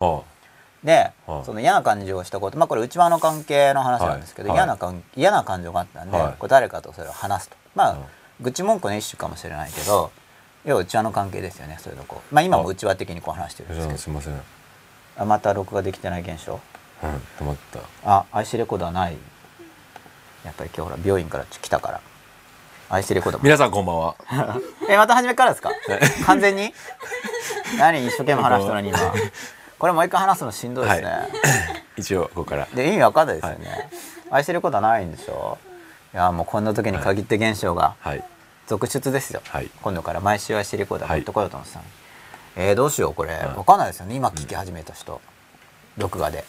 あで、はいその嫌な感情をしたことまあこれ内輪の関係の話なんですけど、はい。嫌な感嫌な感情があったんで、はい。これ誰かとそれを話すと。まあ、うん。愚痴文句の一種かもしれないけど要は内輪の関係ですよねそういうのこ。うまあ今も内輪的にこう話してるんですけど。すいません。うんあまた録画できてない現象？止まった。あ IC レコーダーない。やっぱり今日ほら病院から来たから。IC レコーダーも。皆さんこんばんは。えまた初めからですか？完全に？何？一生懸命話したのに今これもう一回話すのしんどいですね、は 一応ここから。で意味わかんないですよね、愛してることはないんでしょ？いやもうこんな時に限って現象がはい。続出ですよ、はい。今度から毎週愛してることははい持ってこようと思ってたのに、えー、どうしようこれ、んわかんないですよね。今聞き始めた人、録画で。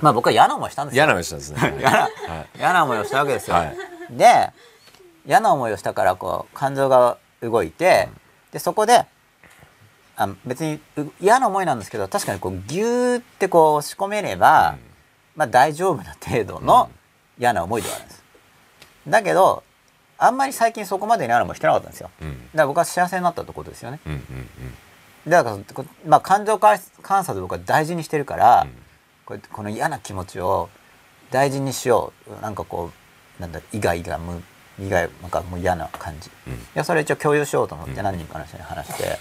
まあ僕は嫌な思いしたんですよ。嫌な話なんですね。嫌なはい。嫌な思いをしたわけですよ、はい。で嫌な思いをしたからこう感情が動いて、でそこであ別にう嫌な思いなんですけど確かにこうギューってこう押し込めれば、まあ大丈夫な程度の嫌な思いではあるんです、だけどあんまり最近そこまで嫌な思いしてなかったんですよ。うん。だから僕は幸せになったってことですよね。うんうんだからこまあ感情観観察を僕は大事にしてるから、うん。こうこの嫌な気持ちを大事にしよう。なんかこうなんだイガイガむイガイなんかもう嫌な感じ、うん。いやそれ一応共有しようと思ってうん。何人かの人に話して、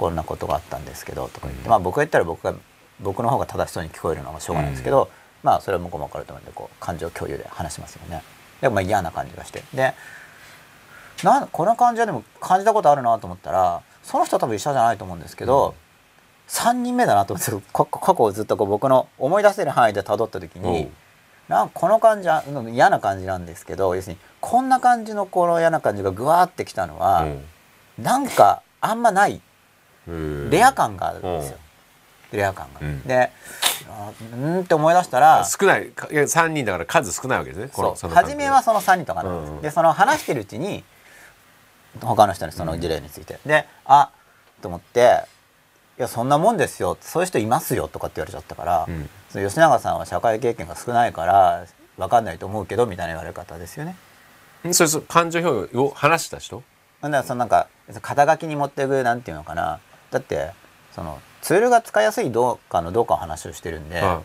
こんなことがあったんですけどとか言って、うん。まあ僕が言ったら僕が僕の方が正しそうに聞こえるのはしょうがないんですけど、まあそれは向こうも分かると思うんでこう感情共有で話しますよね。でまあ嫌な感じがして。でなんこの感じはでも感じたことあるなと思ったらその人は多分医者じゃないと思うんですけど、3人目だなと思って過去過去をずっとこう僕の思い出せる範囲で辿った時おにう。なんかこの感じ嫌な感じなんですけど要するにこんな感じのこの嫌な感じがぐわーってきたのは、なんかあんまないうんレア感があるんですよ、レア感が。うん。であうーんって思い出したら少ない。かいや3人だから数少ないわけですね。こそう。初めはその3人とかなんです、うんでその話してるうちに他の人にその事例について、であと思って「いやそんなもんですよ。そういう人いますよ」とかって言われちゃったから、うん。その吉永さんは社会経験が少ないから分かんないと思うけどみたいな言われ方ですよね。んそれそう感情表現を話した人？ほんならそのなんか肩書きに持っていくなんていうのかなだってそのツールが使いやすいどうかのどうかの話をしてるんで、は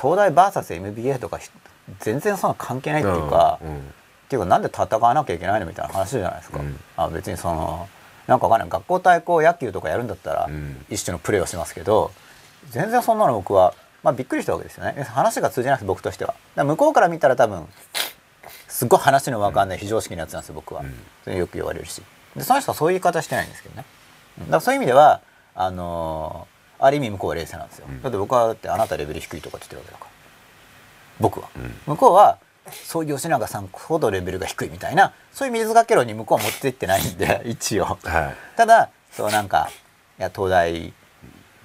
東大 VSMBA とかひ全然そんな関係ないっていうか、うんうん。っていうかなんで戦わなきゃいけないのみたいな話じゃないですか、うん。あ別にそのなんかわかんない。学校対抗野球とかやるんだったらうん。一種のプレーをしますけど全然そんなの僕は、まあ、びっくりしたわけですよね。話が通じないです僕としては。向こうから見たら多分すっごい話の分かんない非常識なやつなんですよ僕は、よく言われるし。でその人はそういう言い方してないんですけどね。うんだからそういう意味ではあのーある意味向こうは冷静なんですよ、うん。だって僕はだってあなたレベル低いとかって言ってるわけだから。僕は、うん。向こうはそういう吉永さんほどレベルが低いみたいなそういう水かけ論に向こうは持っていってないんで 一応。はい。ただそうなんかいや東大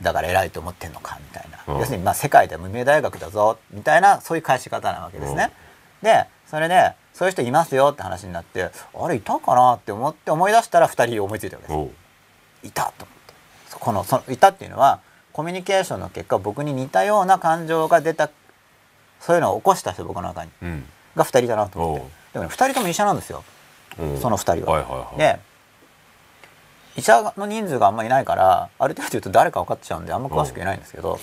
だから偉いと思ってんのかみたいな、うん。要するにまあ世界では無名大学だぞみたいなそういう返し方なわけですね、でそれでそういう人いますよって話になってあれいたかなって思って思い出したら2人思いついたわけですいたと思って。そこのそのいたっていうのはコミュニケーションの結果僕に似たような感情が出たそういうのを起こした人僕の中に。うん。が2人だなと思って。でもね2人とも医者なんですよ。その2人は。はいはいはい。で医者の人数があんまりいないからある程度言うと誰か分かっちゃうんであんま詳しく言えないんですけど、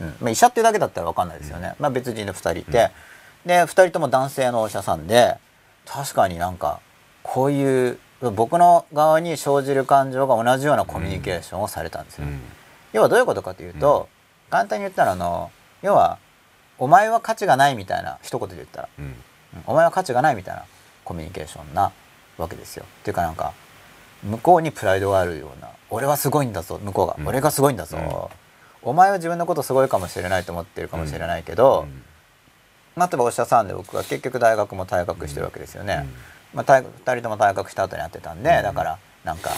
う。ん。まあ、医者っていうだけだったら分かんないですよね、まあ、別人で2人いて、で2人とも男性のお医者さんで確かになんかこういう僕の側に生じる感情が同じようなコミュニケーションをされたんですよ。うん。要はどういうことかというと、簡単に言ったらあの要は「お前は価値がない」みたいな一言で言ったらうん。うんお前は価値がないみたいなコミュニケーションなわけですよ。っていうかなんか向こうにプライドがあるような「俺はすごいんだぞ」向こうが「うん。俺がすごいんだぞ」お前は自分のことすごいかもしれないと思ってるかもしれないけど、まあ例えばお医者さんで僕は結局大学も退学してるわけですよね。まあ、退2人とも退学した後にやってたんで、うん。だからなんか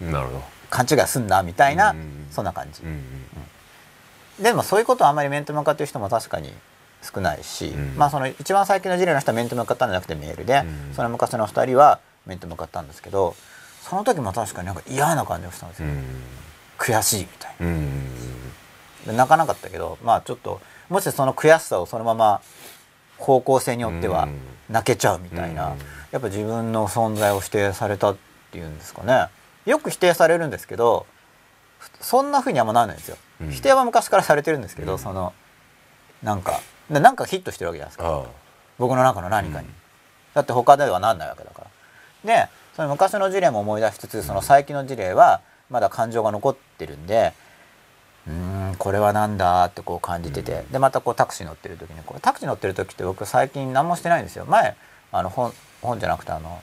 うんなるほど。勘違いすんなみたいな、うん。そんな感じ。う。んでもそういうことはあんまり面と向かってる人も確かに少ないし、うん。まあその一番最近の事例の人は面と向かったんじゃなくてメールで、うん。その昔の2人は面と向かったんですけどその時も確かになんか嫌な感じがしたんですよ、うん。悔しいみたいうん。なで泣かなかったけどまあちょっともしその悔しさをそのまま方向性によってはうん。泣けちゃうみたいな、うん。やっぱ自分の存在を否定されたっていうんですかね。よく否定されるんですけどそんな風にあんまならないんですよ、うん。否定は昔からされてるんですけど、うん。そのなんかでなんかヒットしてるわけじゃないですか。僕の中の何かに、うんだって他ではなんないわけだから。でその昔の事例も思い出しつつその最近の事例はまだ感情が残ってるんでうーんこれはなんだってこう感じてて、うん。でまたこうタクシー乗ってる時にこうタクシー乗ってる時って僕最近何もしてないんですよ。前あの本本じゃなくてあの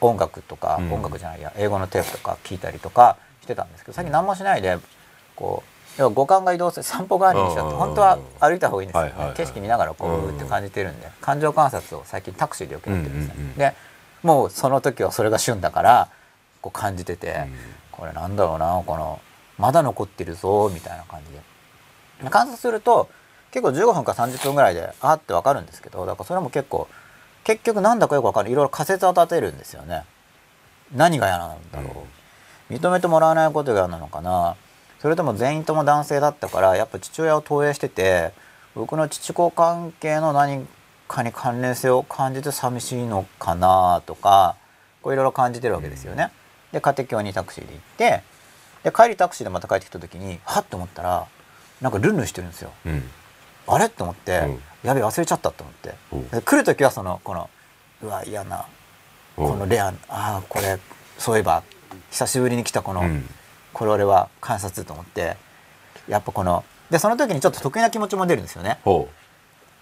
音楽とか、うん。音楽じゃないや英語のテープとか聞いたりとかしてたんですけど最近何もしないでこう要は五感が移動する散歩代わりにしちゃってうん。本当は歩いた方がいいんですよ、ね。はいはいはい。景色見ながらこうって感じてるんで感情観察を最近タクシーでよくやってるんですね、うんうんうん。でもうその時はそれが旬だからこう感じてて、うん。これなんだろうなこのまだ残ってるぞみたいな感じで。観察すると結構15分か30分ぐらいであーってわかるんですけどだからそれも結構結局なんだかよくわかるい。ろいろ仮説を立てるんですよね。何が嫌なんだろう、認めてもらわないことが嫌なのかな。それとも全員とも男性だったからやっぱ父親を投影してて僕の父子関係の何かに関連性を感じて寂しいのかなとかこういろいろ感じてるわけですよね。で家庭教にタクシーで行ってで帰りタクシーでまた帰ってきた時にはっと思ったらなんかルンルンしてるんですよ。うん。あれ？と思って、うん。やべえ忘れちゃったと思って。来る時はそのこのうわ嫌なこのレアああこれそういえば久しぶりに来たこの、うん。これ俺は観察と思ってやっぱこのでその時にちょっと得意な気持ちも出るんですよね。ほ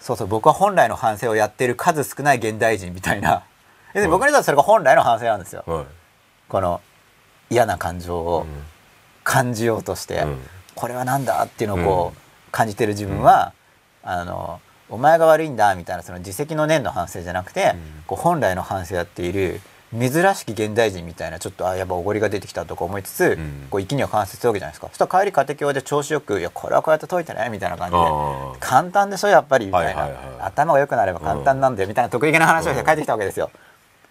そうそう僕は本来の反省をやってる数少ない現代人みたいな。僕にとってはそれが本来の反省なんですよ。うはい。この嫌な感情を感じようとして、うん。これはなんだっていうのをこう感じてる自分は、あのお前が悪いんだみたいなその自責の念の反省じゃなくて、うん。こう本来の反省をやっている珍しき現代人みたいなちょっとあやっぱおごりが出てきたとか思いつつ、ん。こう息には関節するわけじゃないですか。そしたら帰り家庭教で調子よく「いやこれはこうやって解いてね」みたいな感じであー「簡単でしょやっぱり」みたいな、頭が良くなれば簡単なんだよみたいな得意げな話をして帰ってきたわけですよ。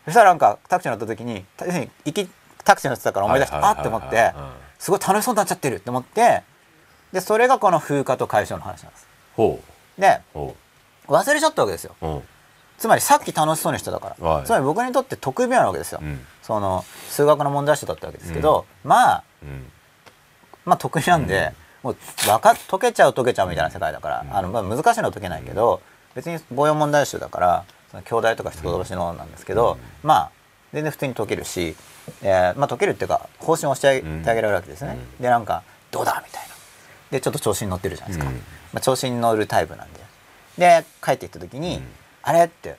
そしたらなんかタクシー乗った時にタクシー乗ってたから思い出して、あって思って、はいすごい楽しそうになっちゃってるって思ってでそれがこの風化と解消の話なんです。ほでう。ほ忘れちゃったわけですよ。ううん。つまりさっき楽しそうにしてたから、はい。つまり僕にとって得意分野なわけですよ、うん。その数学の問題集だったわけですけど、まあうん。まあ得意なんで、もうわか解けちゃう解けちゃうみたいな世界だから、うん。あのまあ、難しいのは解けないけど、別に母音問題集だからその兄弟とか人同士のなんですけど、まあ全然普通に解けるし、えーまあ解けるっていうか方針をしてあげうん。てあげられるわけですね、うん。でなんか「どうだ?」みたいな。でちょっと調子に乗ってるじゃないですか、うん。まあ、調子に乗るタイプなんで。で帰ってきた時に「うん。あれ?」って。うん。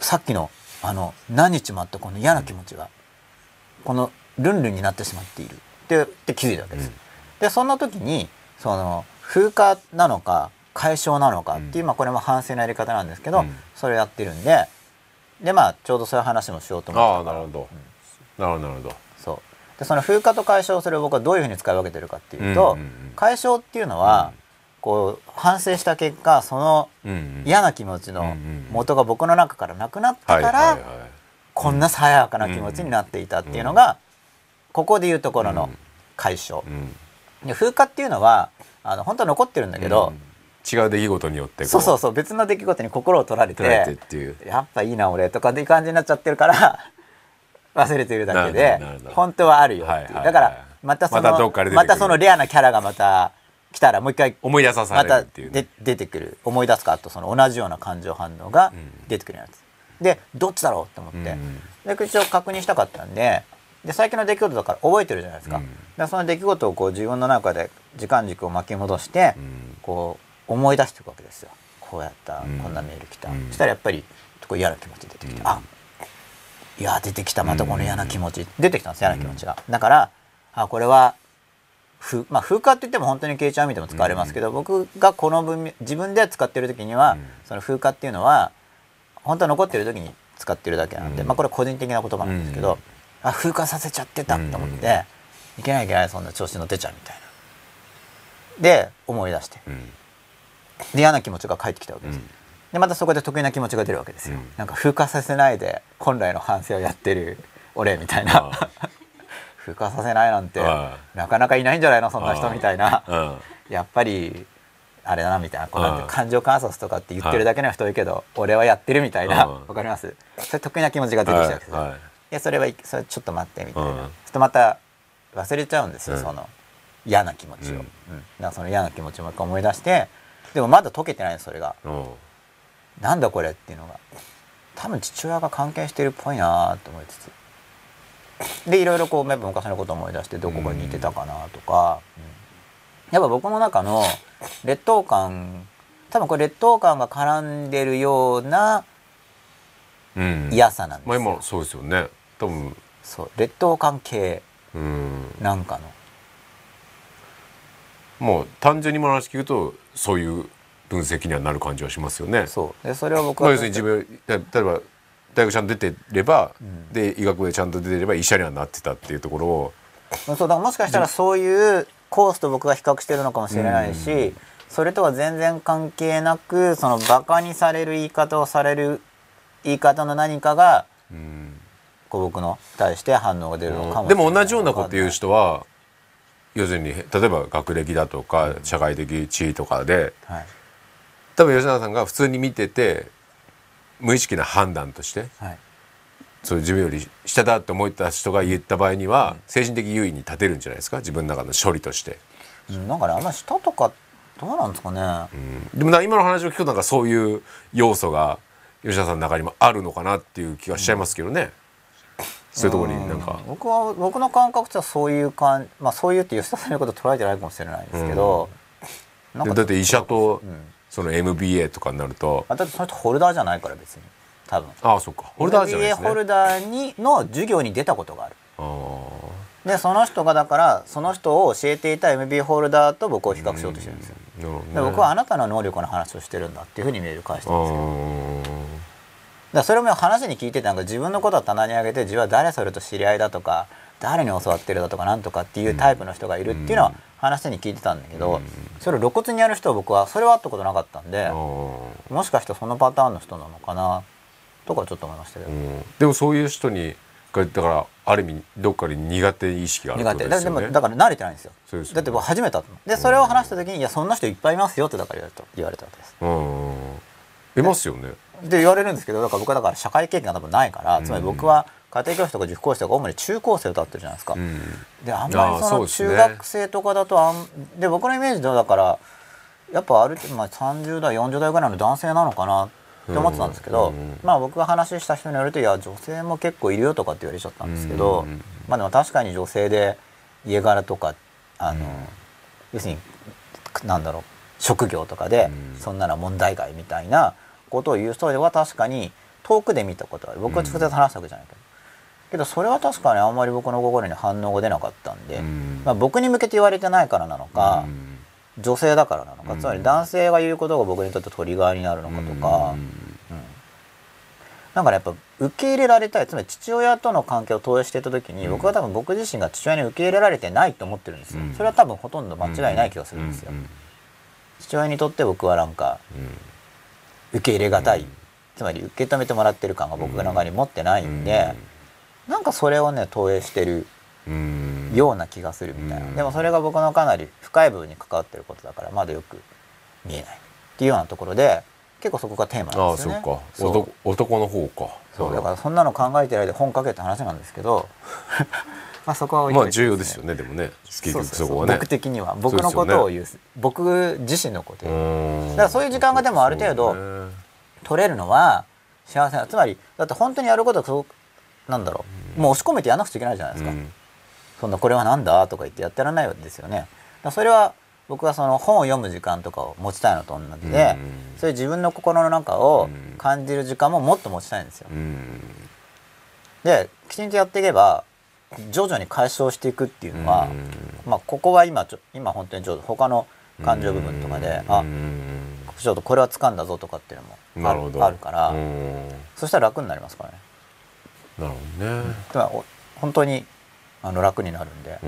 さっきのあの何日もあったこの嫌な気持ちがこのルンルンになってしまっている。ってって気づいたわけです。うん。でそんな時にその風化なのか解消なのかっていう、うん。まあこれも反省のやり方なんですけど、うん。それをやってるんででまあちょうどそういう話もしようと思あったから。あなるほど。なるほどなるほど。そう。でその風化と解消それを僕はどういうふうに使い分けてるかっていうと、うんうんうん。解消っていうのは、こう反省した結果そのうんうん。嫌な気持ちのうんうん元が僕の中からなくなったから、こんな爽やかな気持ちになっていたっていうのが、ここでいうところのうん。解消。う、ん。で風化っていうのはあの本当は残ってるんだけど、うん違う出来事によってこそうそうそう別の出来事に心を取られて捉えてっていう。やっぱいいな俺とかっていう感じになっちゃってるから 忘れてるだけで本当はあるよっていう、だからまたそのまたそのレアなキャラがまた来たらもう一回思い出ささまたれるっていうね。で出てくる思い出すかあとその同じような感情反応が出てくるやつ、でどっちだろうと思って、うん。で一応確認したかったんでで最近の出来事だから覚えてるじゃないですか、うん。でその出来事をこう自分の中で時間軸を巻き戻して、うん。こう思い出していくわけですよ。こうやった、うん。こんなメール来た、うん。そしたらやっぱりこう嫌な気持ち出てきて、うん。あいや出てきた。またこの嫌な気持ち、出てきたんです嫌な気持ちが、だからあこれはふまあ風化って言っても本当に消えちゃうみたいも使われますけど、僕がこの文自分で使ってる時には、うん。その風化っていうのは本当は残ってる時に使ってるだけなんで、うん。まあこれ個人的な言葉なんですけど、うん。あ風化させちゃってたと思って、うん。いけないいけないそんな調子乗ってちゃうみたいな。で思い出して。うんで嫌な気持ちが返ってきたわけです、うん。でまたそこで得意な気持ちが出るわけですよ、うん。なんか風化させないで本来の反省をやってる俺みたいな。あ 風化させないなんてあなかなかいないんじゃないのそんな人みたいな。うん。やっぱりあれだなみたいなこうなんてうん。感情観察とかって言ってるだけの人多いけど俺はやってるみたいな。うん。わかります？それ得意な気持ちが出てきたわけですよ、はいはい。でそれはいそれちょっと待ってみたいな、うん。ちょっとまた忘れちゃうんですよ、うん。その嫌な気持ちを、ううん。んだからその嫌な気持ちをもう一回思い出してでもまだ解けてないそれが。うん。なんだこれっていうのが。多分父親が関係してるっぽいなと思いつつ。でいろいろこうやっぱ昔のことを思い出してどこが似てたかなとか、うん。やっぱ僕の中の劣等感多分これ劣等感が絡んでるようなうん。嫌さなんですよ、まあ今そうですよね。多分。そう劣等感系うん。なんかのもう単純に話聞くとそういう分析にはなる感じはしますよね。そう。でそれを僕はまあ要するに自分例えば大学ちゃんと出てれば、ん。で医学部でちゃんと出てれば医者にはなってたっていうところを。そうだ。からもしかしたらそういうコースと僕が比較してるのかもしれないし、それとは全然関係なくそのバカにされる言い方をされる言い方の何かがうん。こう僕の対して反応が出るのかもしれない。でも同じようなこと言う人は要するに例えば学歴だとか社会的地位とかではい。多分吉永さんが普通に見てて無意識な判断としてはい。そう自分より下だって思った人が言った場合には精神的優位に立てるんじゃないですか？自分の中の処理として。うんなんかねあんまり下とかどうなんですかね、でもな今の話を聞くとなんかそういう要素が吉田さんの中にもあるのかなっていう気がしちゃいますけどね、そういうところになんか。うん僕は僕の感覚とはそういう感まあそういうって吉田さんのこと捉えてないかもしれないですけど、なんかだって医者とん。その MBA とかになると、あだってその人ホルダーじゃないから別に多分。ああそっか。ホルダーじゃないです MBA ねホルダーにの授業に出たことがある。あでその人がだからその人を教えていた MBA ホルダーと僕を比較しようとしてるんですよ、あなるほどね。で僕はあなたの能力の話をしてるんだっていうふうにメール返してるんですよあだそれも話に聞いててなんか自分のことは棚に上げて自分は誰それと知り合いだとか誰に教わってるだとかなんとかっていうタイプの人がいるっていうのは話に聞いてたんだけど、それを露骨にやる人は僕はそれは会ったことなかったんで、もしかしてそのパターンの人なのかなとかちょっと思いましたけど、ーうん。でもそういう人にがだからある意味どっかに苦手意識があるってことですよね。だから慣れてないんですよ。そうですよね。だって僕初めてだったのでそれを話した時に「いやそんな人いっぱいいますよ」ってだから言われた言われたわけです。うん。いますよねで言われるんですけどだから僕はだから社会経験が多分ないからつまり僕は家庭教師とか塾講師とか主に中高生を歌ってるじゃないですか、うん。であんまりその中学生とかだとあんで僕のイメージではだからやっぱある程度、まあ、30代40代ぐらいの男性なのかなって思ってたんですけど、うんまあ僕が話した人によるといや女性も結構いるよとかって言われちゃったんですけど、うんまあでも確かに女性で家柄とかあの、要するになんだろう職業とかで、うん。そんなのは問題外みたいなことを言う。人は確かに遠くで見たことはある。僕は直接話したわけじゃないけど。けどそれは確かにあんまり僕の心に反応が出なかったんで、うん。まあ、僕に向けて言われてないからなのか、うん。女性だからなのか、うん。つまり男性が言うことが僕にとってトリガーになるのかとか、うん。なん。かねやっぱ受け入れられたいつまり父親との関係を投影していた時に、うん。僕は多分僕自身が父親に受け入れられてないと思ってるんですよ、うん。それは多分ほとんど間違いない気がするんですよ、うん父親にとって僕はなんか受け入れがたい、うん。つまり受け止めてもらってる感が僕の中に持ってないんで、なんかそれをね投影してるうん。ような気がするみたいな、うん。でもそれが僕のかなり深い部分に関わってることだからまだよく見えない。っていうようなところで結構そこがテーマなんああですよね。そうか。男男の方か。そう。だからそんなの考えてないで本書けって話なんですけどまあそこは置いてまあ重要ですよねでもね結局そこはね。僕的には僕のことを言う僕自身のことだだからそういう時間がでもある程度取れるのは幸せなつまりだって本当にやることがそうなんだろう。もう押し込めてやらなくちゃいけないじゃないですか、そんなこれはなんだとか言ってやってらんないわけですよね。それは僕はその本を読む時間とかを持ちたいのと同じで、うん。そういう自分の心の中をうん。感じる時間ももっと持ちたいんですよ。うん。できちんとやっていけば徐々に解消していくっていうのは、うん。まあここは今ちょ今本当にちょうど他の感情部分とかで、あうん。ちょっとこれは掴んだぞとかっていうのもあるあるから、うん。そしたら楽になりますからね。なるほどね。つまりお本当にあの楽になるんで、う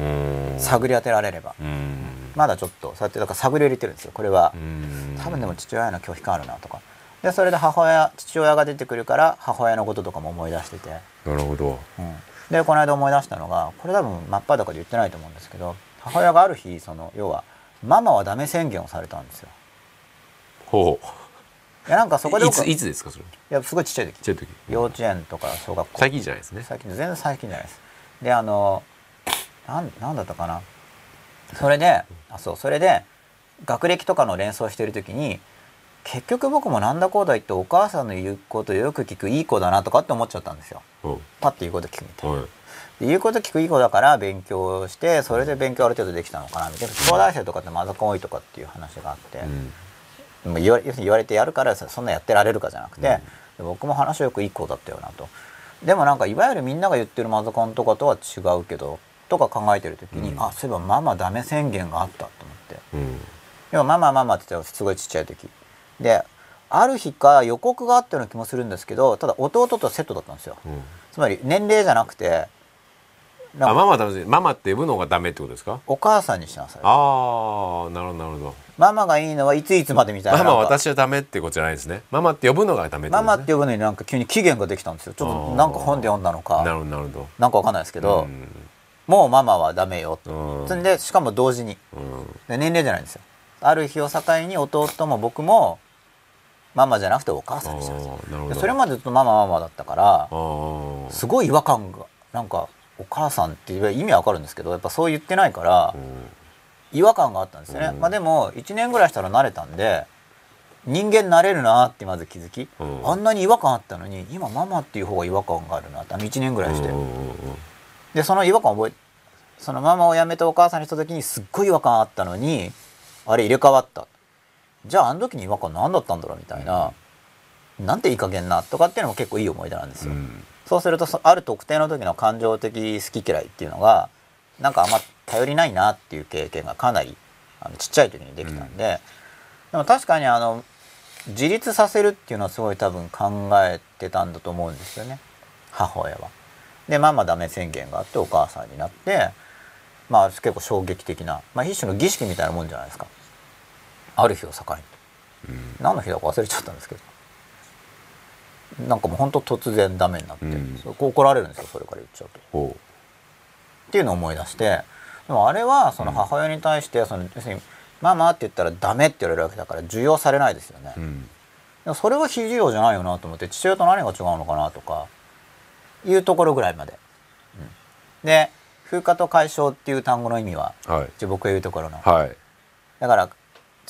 ん。探り当てられれば、うん。まだちょっとそうやってだから探りを入れてるんですよこれは。うん。多分でも父親への拒否感あるなとか。でそれで母親父親が出てくるから母親のこととかも思い出してて、なるほど。うん、でこの間思い出したのがこれ多分真っ裸で言ってないと思うんですけど母親がある日その要はママはダメ宣言をされたんですよ。ほいやなんかそこでいついつですかそれ？いやすごいちっちゃい時。ちゃい時。幼稚園とか小学校。最近じゃないですね。最近全然最近じゃないです。であのなんなんだったかな。それであそうそれで学歴とかの連想してる時に結局僕もなんだこうだ言ってお母さんの言うことよく聞くいい子だなとかって思っちゃったんですよ。うん。パッて言うこと聞くみたいな。はい。で言うこと聞くいい子だから勉強してそれで勉強ある程度できたのかなみたいな。東大生とかってマザコン多いとかっていう話があって、うん。でも言われ要するに言われてやるからそそんなやってられるかじゃなくて、で僕も話はよくいい子だったよなと。でもなんかいわゆるみんなが言ってるマザコンとかとは違うけどとか考えてる時に、うん。あそういえばママダメ宣言があったと思って。うん。でもママママって言ったらすごいちっちゃい時である日か予告があったような気もするんですけどただ弟とセットだったんですよ。うん。つまり年齢じゃなくてあママダメママって呼ぶのがダメってことですか？お母さんにしなさい。ああなるほどなるほど。ママがいいのはいついつまでみたいな。ママ私はダメってことじゃないですね。ママって呼ぶのがダメってことですね。ママって呼ぶのになんか急に期限ができたんですよ。ちょっとなんか本で読んだのなるかほどなるほど。なんかわかんないですけけど、もうママはダメよと、うんでしかも同時に。うん。で年齢じゃないんですよ。ある日を境に弟も僕もママじゃなくてお母あさんにしたんですよそれまでずっとママママだったからすごい違和感がなんかお母さんって意味わかるんですけどやっぱそう言ってないから違和感があったんですよね、うん。まあでも1年ぐらいしたら慣れたんで人間慣れるなってまず気づき、うん。あんなに違和感あったのに今ママっていう方が違和感があるなってあの1年ぐらいして、うんでその違和感を覚えそのママを辞めてお母さんにした時にすっごい違和感あったのにあれ入れ替わったじゃああの時に違和感何だったんだろうみたいな、なんていい加減なとかっていうのも結構いい思い出なんですよ、うん。そうするとそある特定の時の感情的好き嫌いっていうのがなんかあんま頼りないなっていう経験がかなりあのちっちゃい時にできたんで、でも確かにあの自立させるっていうのはすごい多分考えてたんだと思うんですよね。母親は。でママダメ宣言があってお母さんになってまあ結構衝撃的な、まあ、一種の儀式みたいなもんじゃないですかある日を境に。何の日だか忘れちゃったんですけど。なんかもうほんと突然ダメになって、うん。そうこう怒られるんですよそれから言っちゃうと。ほっていうのを思い出して。でもあれはその母親に対してその要するに「ママ」って言ったら「ダメ」って言われるわけだから受容されないですよね。ううんそれは非受容じゃないよなと思って父親と何が違うのかなとかいうところぐらいまで。うん。で風化と解消っていう単語の意味ははい。一応僕が言うところの。はい。だから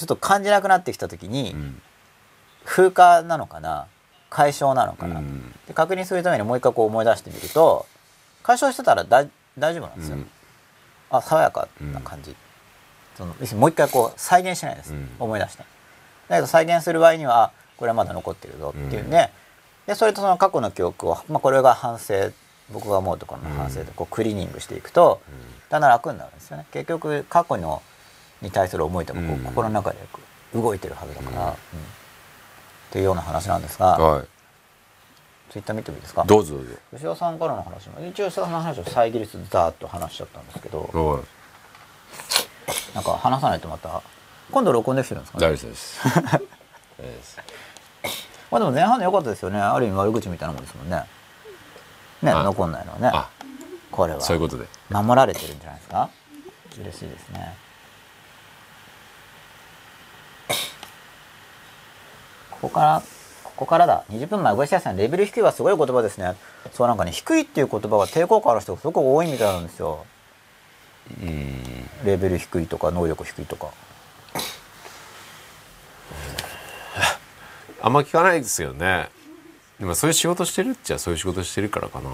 ちょっと感じなくなってきた時に、うん。風化なのかな？解消なのかな、うん。で確認するためにもう一回こう思い出してみると解消してたらだい大丈夫なんですよ、うん。あ爽やかな感じ、そのもう一回こう再現しないです、うん。思い出して。だけど再現する場合にはあこれはまだ残ってるぞっていうんで,、でそれとその過去の記憶を、まあ、これが反省僕が思うところの反省でこうクリーニングしていくと、だんだん楽になるんですよね。結局過去のに対する思いとかこううん。心の中で動いてるはずだから、うん。っていうような話なんですが、はツイッター見てもいいですか？いどうぞどうぞ。吉田さんからの話も一応吉田さんの話を遮りつつザーッと話しちゃったんですけどはい。なんか話さないとまた今度録音できてるんですかね？大丈夫です。まあでも前半で良かったですよね。ある意味悪口みたいなもんですもんね。ねあ。残んないのはね。あ。これは。そういうことで。守られてるんじゃないですか？嬉しいですねここからここからだ。20分前ご石さんレベル低いはすごい言葉ですね。そうなんかね低いっていう言葉が抵抗感ある人がすごく多いみたいなんですよ。うん。レベル低いとか能力低いとか。あんま聞かないですよね。でもそういう仕事してるっちゃそういう仕事してるからかな。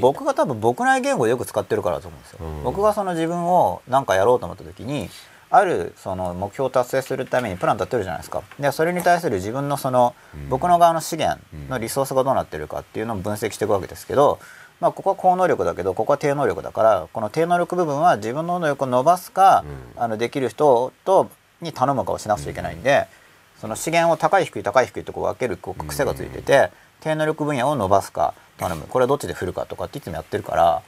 僕が多分僕内言語をよく使ってるからだと思うんですよ、うん。僕がその自分を何かやろうと思った時にあるその目標を達成するためにプラン立てるじゃないですか。でそれに対する自分のその、うん。僕の側の資源のリソースがどうなってるかっていうのを分析していくわけですけど、まあ、ここは高能力だけどここは低能力だからこの低能力部分は自分の能力を伸ばすか、うん。あのできる人とに頼むかをしなくちゃいけないんで、その資源を高い低い高い低いとこう分けるこう癖がついてて、低能力分野を伸ばすか頼む。これはどっちで振るかとかっていつもやってるから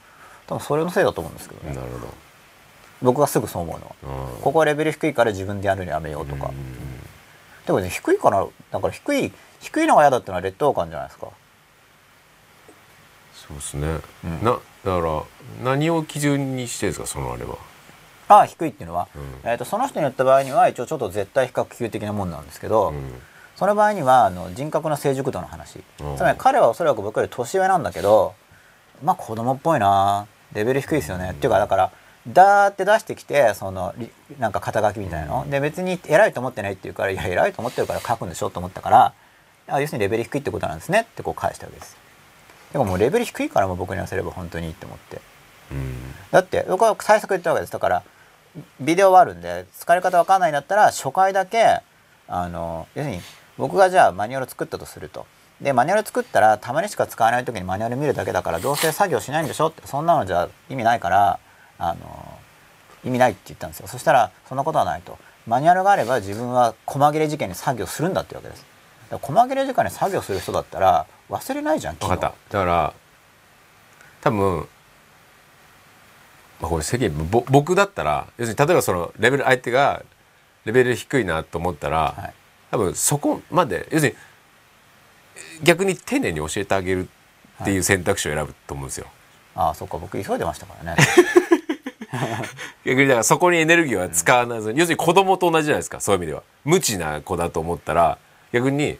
多分それのせいだと思うんですけどね。なるほ僕がすぐそう思うのは。どここはレベル低いから自分でやるのやめようとか、うんでもね低いかなだから低い低いのが嫌だってのは劣等感じゃないですか。そうですね、うん。なだから何を基準にしてですかそのあれは？ああ低いっていうのは、うん。えー、とその人に言った場合には一応ちょっと絶対比較級的なもんなんですけど、うん。その場合にはあの人格の成熟度の話、うん。つまり彼はおそらく僕より年上なんだけどまあ子供っぽいな。レベル低いですよね、っていうかだからダーって出してきてそのりなんか肩書きみたいなの？で別に偉いと思ってないっていうからいや偉いと思ってるから書くんでしょと思ったからあ要するにレベル低いってことなんですねってこう返したわけです。でももうレベル低いからもう僕に言わせれば本当にいいって思って。うん。だって僕は対策言ったわけです。だからビデオはあるんで使い方わかんないんだったら初回だけあの要するに僕がじゃあマニュアル作ったとすると。でマニュアル作ったらたまにしか使わない時にマニュアル見るだけだからどうせ作業しないんでしょって。そんなのじゃ意味ないからあの意味ないって言ったんですよ。そしたらそんなことはないと。マニュアルがあれば自分は細切れ事件に作業するんだってわけです。だから細切れ時間に作業する人だったら忘れないじゃん分かった。だから多分、まあ、これ世間ぼ僕だったら要するに例えばそのレベル相手がレベル低いなと思ったら、はい。多分そこまで要するに逆に丁寧に教えてあげるっていう選択肢を選ぶと思うんですよ。ああそっか。僕急いでましたからね 逆にだからそこにエネルギーは使わないずに、要するに子供と同じじゃないですかそういう意味では。無知な子だと思ったら逆に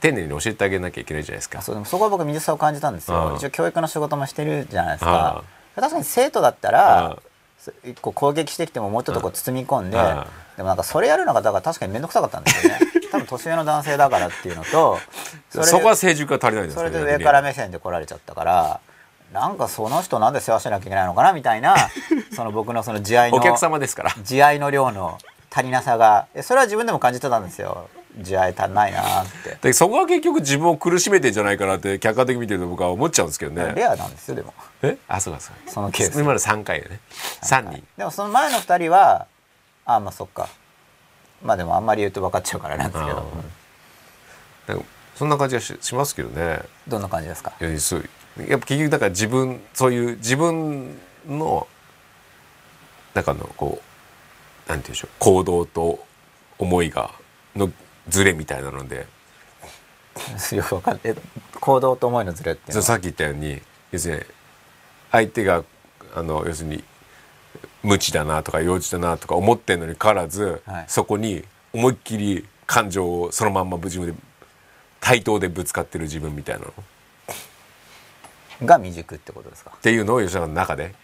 丁寧に教えてあげなきゃいけないじゃないですか。そうでもそこは僕水さを感じたんですよ。一応教育の仕事もしてるじゃないですあか確かに生徒だったあら一個攻撃してきてももうちょっとこう包み込んででもなんかそれやるのがだから確かに面倒くさかったんですよね。多分年上の男性だからっていうのとそこは成熟が足りないんですねれで上から目線で来られちゃったからなんかその人なんで世話しなきゃいけないのかなみたいな その僕のその慈愛のお客様ですから。慈愛の量の足りなさがえそれは自分でも感じてたんですよ。慈愛足んないなって。でそこは結局自分を苦しめてんじゃないかなって客観的に見てると僕は思っちゃうんですけどね。レアなんですよでも。え？あそうかそうか。そのケース。今まで3回でね。3人でもその前の2人はあまあそっか。まあでもあんまり言うと分かっちゃうからなんですけど、そんな感じがししますけどね。どんな感じですか？いやそうやっぱ結局だから自分そういう自分の中のこうなんていうんでしょう行動と思いがのズレみたいなので。よく分かんない。行動と思いのズレってさっき言ったように要するに相手があの要するに無知だなとか幼稚だなとか思ってんのにかかわらず、はい。そこに思いっきり感情をそのまんま自分で対等でぶつかってる自分みたいなの。っが未熟ってことですか？ていうのを吉田の中で、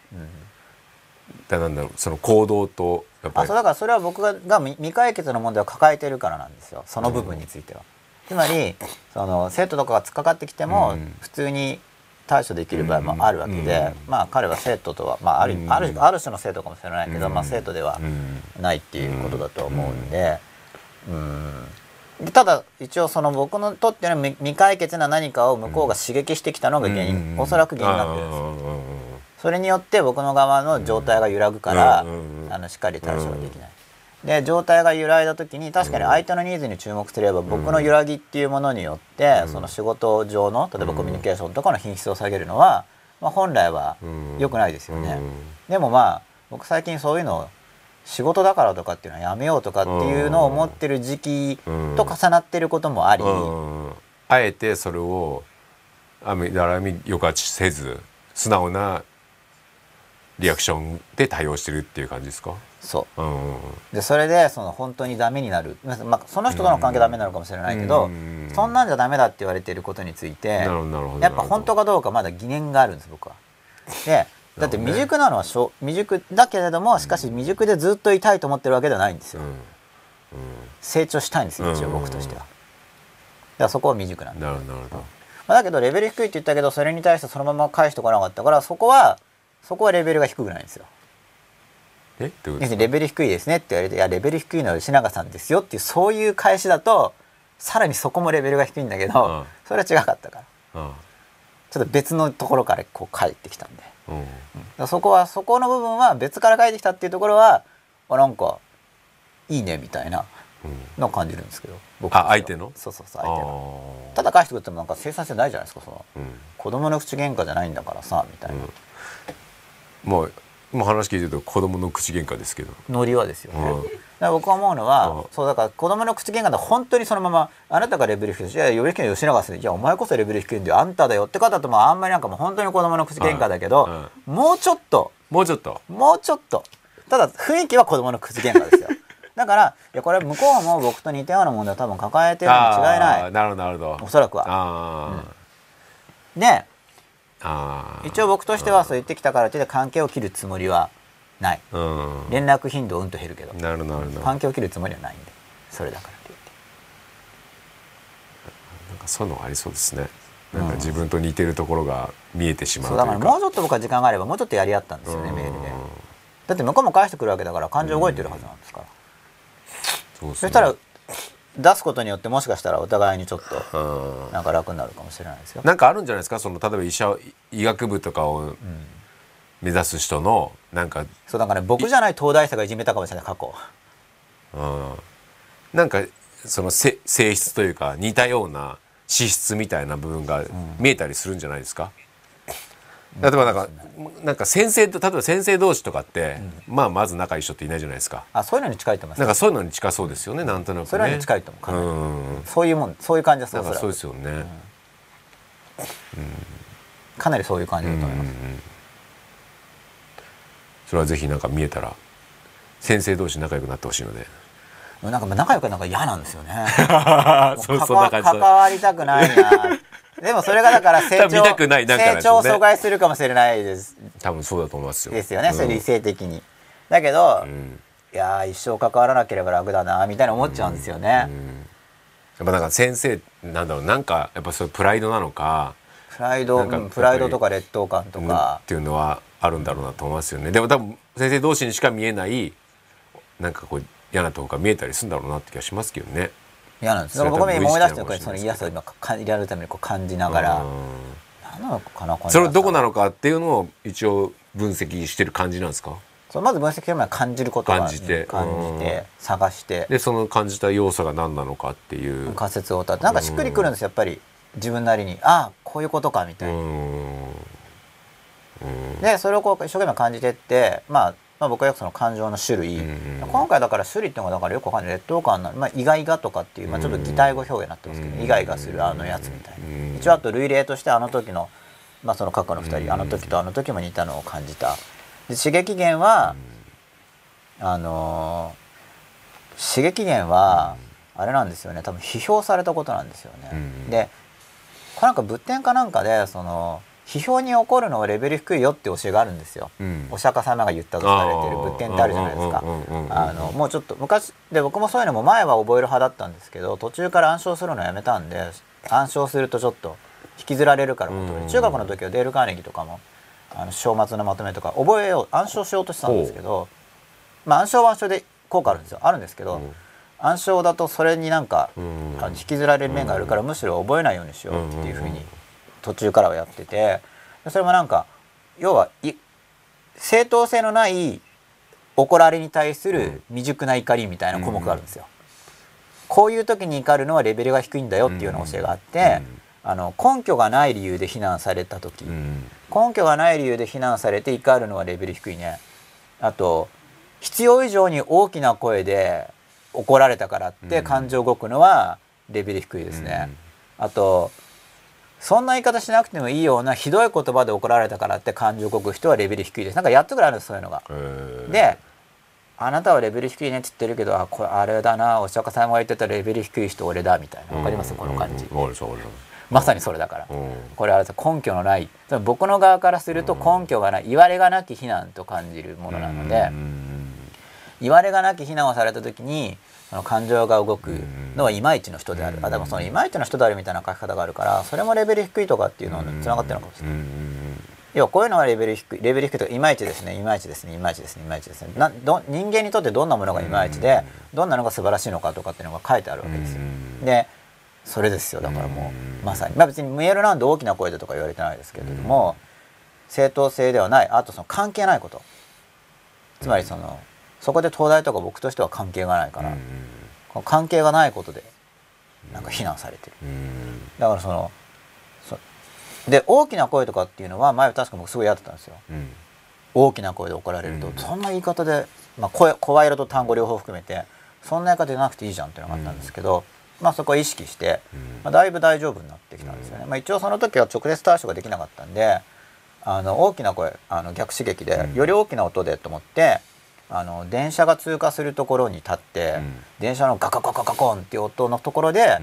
だなんだろうその行動とやっぱり。あそうだからそれは僕がが未未解決の問題を抱えてるからなんですよ。その部分については。つまりその生徒とかが突っかかってきても、うん。普通に対処できる場合もあるわけで、うん。まあ彼は生徒とは、まあ、あるうん。あるある種の生徒かもしれないけど、うん。まあ、生徒ではうんないっていうことだと思うんで、うん。でただ一応その僕のとっての未未解決な何かを向こうが刺激してきたのが原因、おそらく原因になってるんですよ。それによって僕の側の状態が揺らぐから、うんうんうん。あのしっかり対処ができない。で状態が揺らいだ時に確かに相手のニーズに注目すれば僕の揺らぎっていうものによって、その仕事上の例えばコミュニケーションとかの品質を下げるのは、まあ、本来は良くないですよね。うん。でもまあ僕最近そういうのを仕事だからとかっていうのはやめようとかっていうのを思ってる時期と重なってることもあり、うん。あえてそれをあみだらみ抑圧せず素直なリアクションで対応してるっていう感じですか、そう。うんでそれでその本当にダメになる、まあまあ、その人との関係ダメなのかもしれないけど、うんそんなんじゃダメだって言われていることについてなるほどなるほどやっぱ本当かどうかまだ疑念があるんです僕は。でだって未熟なのはしょ未熟だけれどもしかし未熟でずっといたいと思ってるわけではないんですよ。うん。成長したいんですよ一応うん。僕としては。だからそこは未熟なんで、なるほどまあ、だけどレベル低いって言ったけどそれに対してそのまま返してこなかったからそこはそこはレベルが低くないんですよ。え？ってこと？要ですすかるにレベル低いですねって言われて「いやレベル低いのは吉永さんですよ」っていうそういう返しだとさらにそこもレベルが低いんだけど、うん。それは違かったから。うん。ちょっと別のところからこう返ってきたんでうん。らそこはそこの部分は別から返ってきたっていうところはあなんかいいねみたいなうん。のを感じるんですけど僕あ相手の？そうそうそう相手の。あただ返してくれてもなんか生産性ないじゃないですかその。ーうん。子供の口喧嘩じゃないんだからさみたいな、もう今話聞いてると子供の口喧嘩ですけど。ノリはですよ。ね、うん。だから僕は思うのは、うん。そうだから子供の口喧嘩で本当にそのままあなたがレベル低いしいやレベル低いの吉永さんいやお前こそレベル低いんだよ。あんただよって方ともあんまりなんかもう本当に子供の口喧嘩だけど、もうちょっと。もうちょっと？もうちょっと。ただ雰囲気は子供の口喧嘩ですよ。だからいやこれ向こうも僕と似たような問題を多分抱えてるに違いないなるほどなるほどおそらくはあでああ一応僕としてはそう言ってきたからって関係を切るつもりはない。うん。連絡頻度うんと減るけど。なるほどなる関係を切るつもりはないんで。それだからって言って。なんかそういうのがありそうですね。なんか自分と似てるところが見えてしまうそうというか。だからもうちょっと僕は時間があればもうちょっとやり合ったんですよねうん。メールで。だって向こうも返してくるわけだから感情動いてるはずなんですから、そうですね。そしたら出すことによってもしかしたらお互いにちょっとうん。なんか楽になるかもしれないですよ。なんかあるんじゃないですか？その例えば医者医学部とかを目指す人のなんか、そうだからね僕じゃない東大生がいじめたかもしれない過去。うん、なんかそのせ性質というか似たような資質みたいな部分が見えたりするんじゃないですか、例えばなんかなんか先生と例えば先生同士とかって、まあまず仲いい人っていないじゃないですか。あそういうのに近いと思います。なんかそういうのに近そうですよねなんとなくね。それに近いと思ううん。そういうもんそういう感じですなんかおそらく。そうですよね、かなりそういう感じだと思います、それはぜひなんか見えたら先生同士仲良くなってほしいので。なんか仲良くなんか嫌なんですよね。関わりたくないなでもそれがだから成長見たくないなんかなんね長を阻害するかもしれないです。多分そうだと思いますよ。ですよね、うん。それ理性的に。だけど、うん。いやー一生関わらなければ楽だなみたいな思っちゃうんですよね、やっぱなんか先生なんだろうなんかやっぱそういうプライドなのかプライド、プライドとか劣等感とうんか。っ、ていうのはあるんだろうなと思いますよね。でも多分先生同士にしか見えないなんかこう嫌なとこが見えたりするんだろうなって気がしますけどね嫌なんです僕も今思い出してる多分無意識なのかもしれその嫌さを今かやるためにこう感じながら、うん。何なのかなそれどこなののかっていうのを一応分析してる感じなんですか？そうまず分析する前は感じることが感じて感じて探して。でその感じた要素が何なのかっていう。仮説を立ててなんかしっくりくるんですよやっぱり。自分なりに。ああこういうことかみたいな、うん。でそれをこう一生懸命感じてって、まあ、まあ僕はよくその感情の種類、うん今回だから種類っていうのがだからよくわかんない。劣等感な、まあ、意外がとかっていう、まあ、ちょっと擬態語表現になってますけど、うん意外がするあのやつみたいな、うん一応あと類例としてあの時の、まあ、その過去の2人、うんあの時とあの時も似たのを感じた。で刺激源は、あのー刺激源はあれなんですよね。多分批評されたことなんですよね、うんでこれなんか仏典かなんかでその批評に起こるのはレベル低いよって教えがあるんですよ、うん。お釈迦様が言ったとされてる仏典ってあるじゃないですか。あのもうちょっと昔で僕もそういうのも前は覚える派だったんですけど途中から暗唱するのやめたんで暗唱するとちょっと引きずられるからうん。中学の時はデール・カーネギーとかもあの章末のまとめとか覚えよう暗唱しようとしたんですけどまあ暗唱は暗唱で効果あるんですよ。あるんですけど、うん。暗唱だとそれになんか、引きずられる面があるから、むしろ覚えないようにしようっていうふうに途中からはやっててそれもなんか要はい正当性のない怒られに対する未熟な怒りみたいな項目があるんですよ。こういう時に怒るのはレベルが低いんだよっていうような教えがあって、あの根拠がない理由で非難された時、うん。根拠がない理由で非難されて怒るのはレベル低いね。あと必要以上に大きな声で怒られたからってうん。感情動くのはレベル低いですね、あとそんな言い方しなくてもいいようなひどい言葉で怒られたからって感情動く人はレベル低いです。なんか8つぐらいあるんですそういうのが、であなたはレベル低いねって言ってるけどあこれあれだなお釈迦様が言ってたレベル低い人俺だみたいな。わかります？この感じ。まさにそれだから。うん。これは根拠のない。僕の側からすると根拠がない。言われがなき非難と感じるものなので。うん。言われがなき非難をされた時にその感情が動くのはいまいちの人である。あでもそのいまいちの人であるみたいな書き方があるからそれもレベル低いとかっていうのにつながってるのかもしれない。要はこういうのはレベル低い。レベル低いとかいまいちですねいまいちですねいまいちですね。いまいちですねなど人間にとってどんなものがいまいちでどんなのが素晴らしいのかとかっていうのが書いてあるわけですよ。でそれですよ。だからもうまさに、まあ、別にメールなんで大きな声でとか言われてないですけれども正当性ではない。あとその関係ないこと。つまりそのそこで東大とか僕としては関係がないから、関係がないことでなんか非難されてる。だからそのそで大きな声とかっていうのは前は確か僕すごい嫌だったんですよ。大きな声で怒られると、うん。そんな言い方で、まあ、声声色と単語両方含めてそんな言い方じゃなくていいじゃんっていうのがあったんですけど、まあ、そこは意識して、まあ、だいぶ大丈夫になってきたんですよね、まあ、一応その時は直接対処ができなかったんであの大きな声あの逆刺激で、うん。より大きな音でと思ってあの電車が通過するところに立って、うん。電車のガカガカガコンっていう音のところで、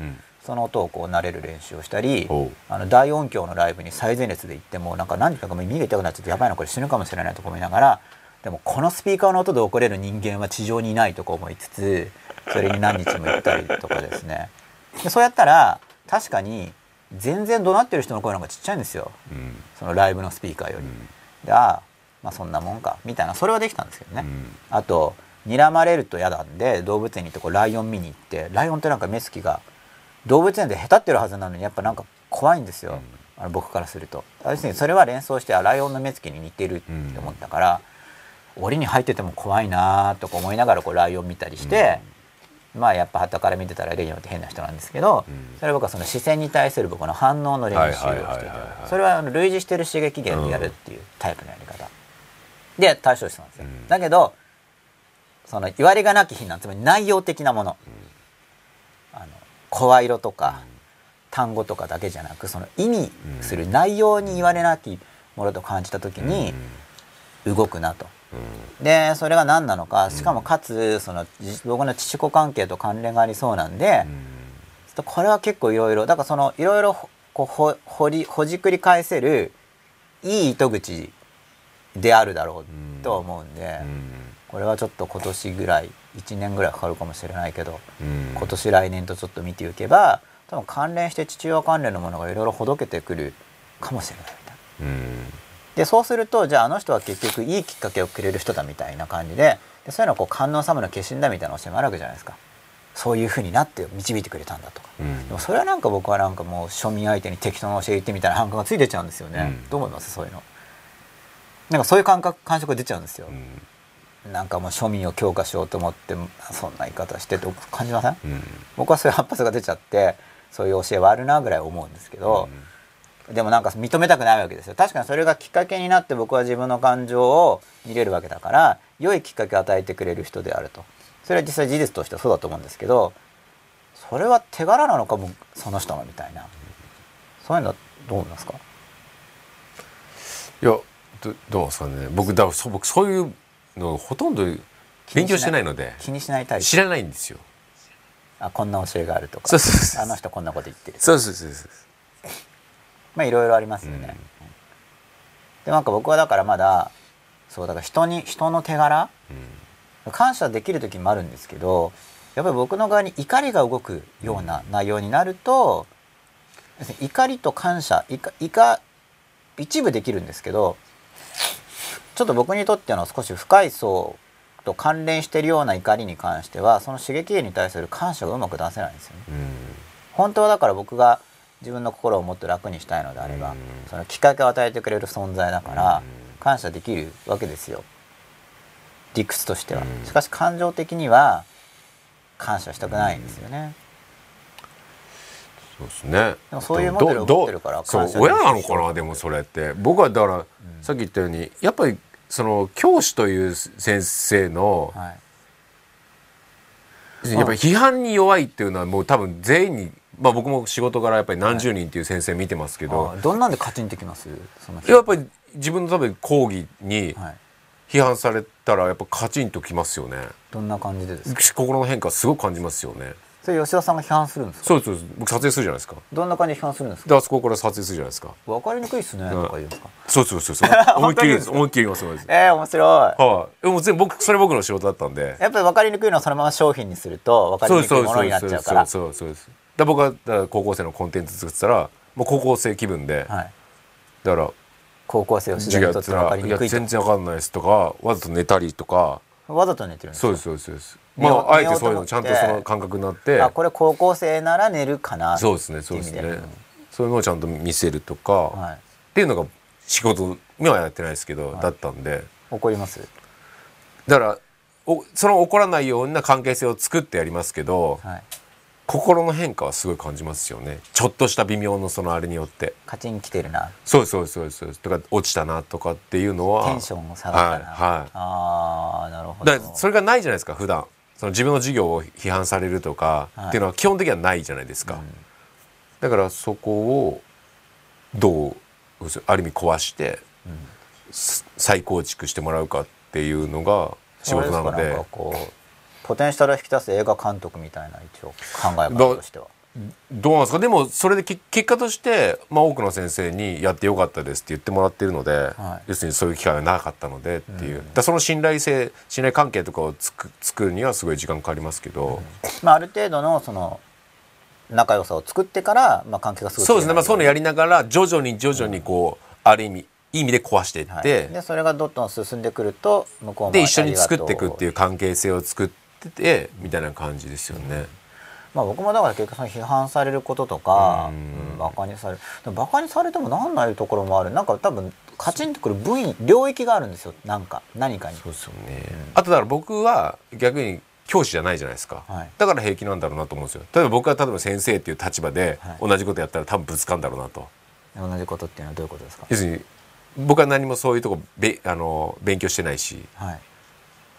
その音をこう慣れる練習をしたりあの大音響のライブに最前列で行ってもなんか何かが耳が痛くなっちゃってやばいなこれ死ぬかもしれないとか思いながらでもこのスピーカーの音で怒れる人間は地上にいないとか思いつつそれに何日も行ったりとかですね。でそうやったら確かに全然怒鳴ってる人の声の方がちっちゃいんですよ。うん。そのライブのスピーカーより。でああまあそんなもんか。みたいな。それはできたんですけどね。うん。あと睨まれると嫌なんで動物園に行ってこうライオン見に行ってライオンってなんか目つきが動物園で下手ってるはずなのにやっぱなんか怖いんですよ、あの僕からすると。要するにそれは連想してあライオンの目つきに似てるって思ったから、檻に入ってても怖いなとか思いながらこうライオン見たりして、まあやっぱ旗から見てたらレイオンって変な人なんですけど、うん。それは僕はその視線に対する僕の反応の練習をしていてはいそれはあの類似してる刺激源でやるっていうタイプのやり方、で対処してたんですよ、うん。だけどその言われがなき非難つまり内容的なもの、あの声色とか、単語とかだけじゃなくその意味する内容に言われなきものと感じた時に動くなと。でそれが何なのかしかもかつそのじ僕の父子関係と関連がありそうなんで、ちょっとこれは結構いろいろだからそのいろいろこうほ掘りほじくり返せるいい糸口であるだろうとは思うんで、これはちょっと今年ぐらい1年ぐらいかかるかもしれないけど、今年来年とちょっと見ていけば多分関連して父親関連のものがいろいろほどけてくるかもしれないみたいな。でそうするとじゃああの人は結局いいきっかけをくれる人だみたいな感じででそういうのをこう観音様の化身だみたいな教えもあるわけじゃないですか。そういうふうになって導いてくれたんだとか、でもそれはなんか僕はなんかもう庶民相手に適当な教え言ってみたいな感覚がついてっちゃうんですよね、うん。どう思います？そういうのなんかそういう感覚感触が出ちゃうんですよ、なんかもう庶民を強化しようと思ってそんな言い方してって感じません、僕はそういう反発が出ちゃってそういう教えはあるなぐらい思うんですけど、でもなんか認めたくないわけですよ。確かにそれがきっかけになって僕は自分の感情を見れるわけだから良いきっかけを与えてくれる人であると。それは実際事実としてはそうだと思うんですけどそれは手柄なのかもその人のみたいな。そういうのはどう思いますか？いやどどうですかね。僕だそう僕そういうのほとんど勉強してないので。気にしないタイプ。知らないんですよ。あこんな教えがあるとか。そうそうそうあの人こんなこと言ってるそうそうそうそう。まあいろいろありますよね、でなんか僕はだからまだそうだから人に人の手柄？感謝できる時もあるんですけどやっぱり僕の側に怒りが動くような内容になると、要するに怒りと感謝いかいか一部できるんですけどちょっと僕にとっての少し深い層と関連しているような怒りに関してはその刺激源に対する感謝がうまく出せないんですよね。本当はだから僕が自分の心をもっと楽にしたいのであれば、うん。そのきっかけを与えてくれる存在だからうん。感謝できるわけですよ。理屈としては、うん。しかし感情的には感謝したくないんですよね、そうですね。でもそういうモデルを持ってるからどそう親なのかなでもそれって。僕はだから、さっき言ったようにやっぱりその教師という先生の、はい。やっぱり批判に弱いっていうのはもう多分全員にまあ僕も仕事からやっぱり何十人っていう先生見てますけど、あどんなんでカチンってきます？やっぱり自分の多分講義にはい、批判されたらやっぱカチンときますよね。どんな感じでですか？心の変化すごく感じますよねそれ吉田さんが批判するんですか？そうですそうです。僕撮影するじゃないですか。どんな感じで批判するんですか？であそこから撮影するじゃないですか。分かりにくいっすね、とか言うんですかそうそうそう。そう思いっきりです。思いっきり言います思いっきりえー、面白い。はい、でも全部僕それ僕の仕事だったんで。やっぱり分かりにくいのをそのまま商品にすると分かりにくいものになっちゃうから。そうそうそう。そうだ僕がだ高校生のコンテンツ作ってたらもう高校生気分で、はい、だから高校生を授業やって分からり「いやにくいと。全然わかんないです」とかわざと寝たりとか。わざと寝てるんですか？そうですそうですまああえてそういうのちゃんとその感覚になって。あこれ高校生なら寝るかなそうですねそうですね。そういうのをちゃんと見せるとか、はい。っていうのが仕事今はやってないですけど、だったんで。怒ります？だからおその起こらないような関係性を作ってやりますけど、はい。心の変化はすごい感じますよね。ちょっとした微妙のそのあれによって。カチン来てるな。そうそうそうそうとか落ちたなとかっていうのは。テンションが下がったな、はいはい。ああなるほど。それがないじゃないですか普段その自分の授業を批判されるとかはい。っていうのは基本的にはないじゃないですか、だからそこをどうある意味壊して、す再構築してもらうかっていうのが仕事なので。ポテンシャルを引き出す映画監督みたいな一応考え方としてはどうなんですか？でもそれでけ結果として、まあ、多くの先生にやってよかったですって言ってもらってるので、はい。要するにそういう機会がなかったのでっていう、だからその信頼性信頼関係とかをつく作るにはすごい時間かかりますけど、まあ、ある程度のその仲良さを作ってから、まあ、関係がすごいそうですね、まあ、そういうのやりりながら徐々に徐々にこう、ある意味いい意味で壊していって、はい、でそれがどんどん進んでくると向こうもで一緒に作っていくっていう。関係性を作っててみたいな感じですよね。まあ僕もだから結局その批判されることとか、うん。うんバカにされる。バカにされてもなんないところもある。なんか多分カチンとくる分野領域があるんですよ。なんか何かに。そうですよね、あとだから僕は逆に教師じゃないじゃないですか、はい。だから平気なんだろうなと思うんですよ。例えば僕は例えば先生っていう立場ではい。同じことやったら多分ぶつかんだろうなと。同じことっていうのはどういうことですか？要するに僕は何もそういうとこべあの勉強してないしはい。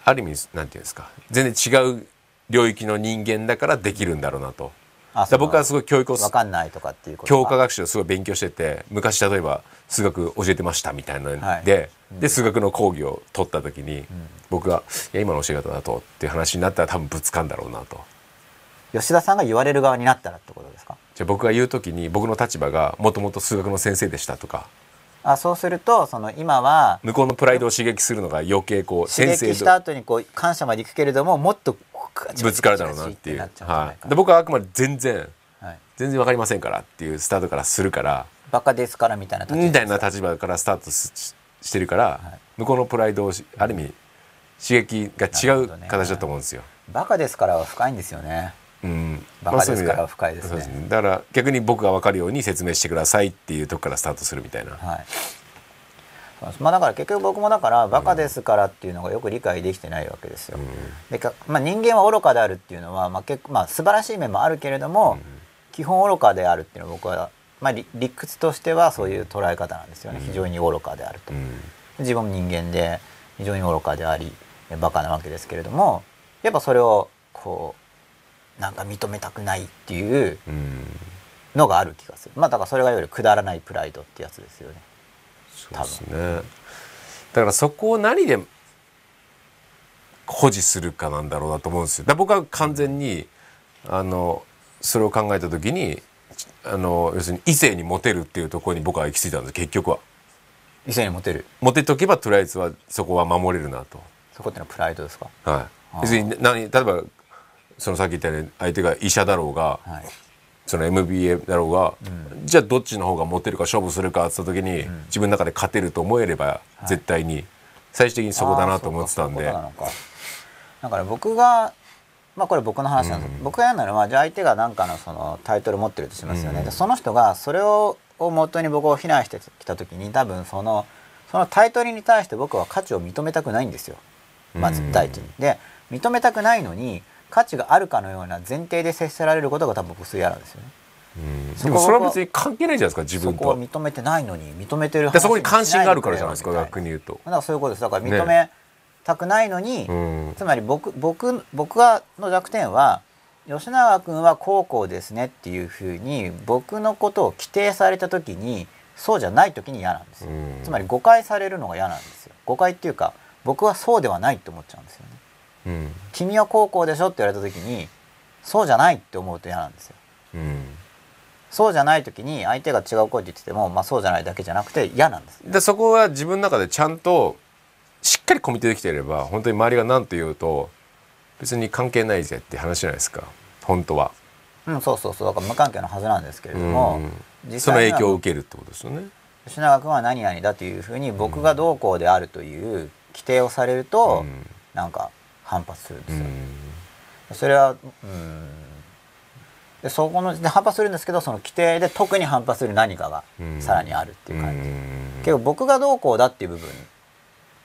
ある意味なんていうんですか。全然違う領域の人間だからできるんだろうなと。あ僕はすごい教育を分かんないとかっていう教科が。学習をすごい勉強してて昔例えば数学教えてましたみたいなのはい。で、で数学の講義を取った時に、僕が「いや今の教え方だと」っていう話になったら多分ぶつかんだろうなと。吉田さんが言われる側になったらってことですか？じゃあ僕が言う時に僕の立場がもともと数学の先生でしたとかあそうするとその今は向こうのプライドを刺激するのが余計こう刺激した後にこう感謝までいくけれどももっとぶつかるだろうなっていう。はい、かで僕はあくまで全然はい。全然わかりませんからっていうスタートからするから。バカですからみたいな立ち位置みたいな立場からスタートししてるから、向こうのプライドをしある意味刺激が違う形だと思うんですよ。バカですからは深いんですよねうん、バカですから深いですね。そうだから逆に僕が分かるように説明してくださいっていうとこからスタートするみたいな。はい。まあだから結局僕もだからバカですからっていうのがよく理解できてないわけですよ。でかまあ、人間は愚かであるっていうのは、まあ、結構まあ素晴らしい面もあるけれども、基本愚かであるっていうのは僕は、まあ、理理屈としてはそういう捉え方なんですよね、非常に愚かであると。うん。自分も人間で非常に愚かでありバカなわけですけれどもやっぱそれをこうなんか認めたくないっていううん。のがある気がする。まあだからそれがいわゆるくだらないプライドってやつですよね。そうですね。だからそこを何で保持するかなんだろうなと思うんですよ。だ僕は完全にあのそれを考えた時にあの要するに異性にモテるっていうところに僕は行き着いたんです結局は。異性にモテる。モテとけばとりあえずはそこは守れるなと。そこってのはプライドですか、はい。あー。要するに何例えばそのさっき言ったように相手が医者だろうが、はい、その MBA だろうが、じゃあどっちの方がモテるか勝負するかって言った時に、自分の中で勝てると思えれば絶対に最終的にそこだなと思ってたんで。だから僕がまあこれ僕の話なんです、僕がやるのはじゃあ相手が何かのそのタイトル持ってるとしますよね、うん。でその人がそれをを元に僕を非難してきた時に多分そのそのタイトルに対して僕は価値を認めたくないんですよ。まず第一に。で認めたくないのに価値があるかのような前提で接せられることが多分僕すごい嫌なんですよね。うん。そこでもそれは別に関係ないじゃないですか自そ分と。こは認めてないのに認めてるで。そこに関心があるからじゃないですか逆に言うと。だからそういうことです。だから認めたくないのに、うん。つまり僕僕僕がの弱点は吉永君は高校ですねっていうふうに僕のことを規定された時にそうじゃない時に嫌なんですよ、うん。つまり誤解されるのが嫌なんですよ。誤解っていうか僕はそうではないって思っちゃうんですよねうん。君は高校でしょって言われた時にそうじゃないって思うと嫌なんですよ。うん。そうじゃない時に相手が違う声って言ってても、まあ、そうじゃないだけじゃなくて嫌なんですでそこは自分の中でちゃんとしっかりコミットできていれば本当に周りが何と言うと別に関係ないぜって話じゃないですか。本当は。うんそうそうそう。だから無関係のはずなんですけれども、うん。実その影響を受けるってことですよね。吉永君は何々だというふうに僕がどうこうであるという規定をされると、うん。なんか反発するんですよ、うん。それはうん。でそこので反発するんですけどその規定で特に反発する何かがうん。さらにあるっていう感じ、うん。けど僕がどうこうだっていう部分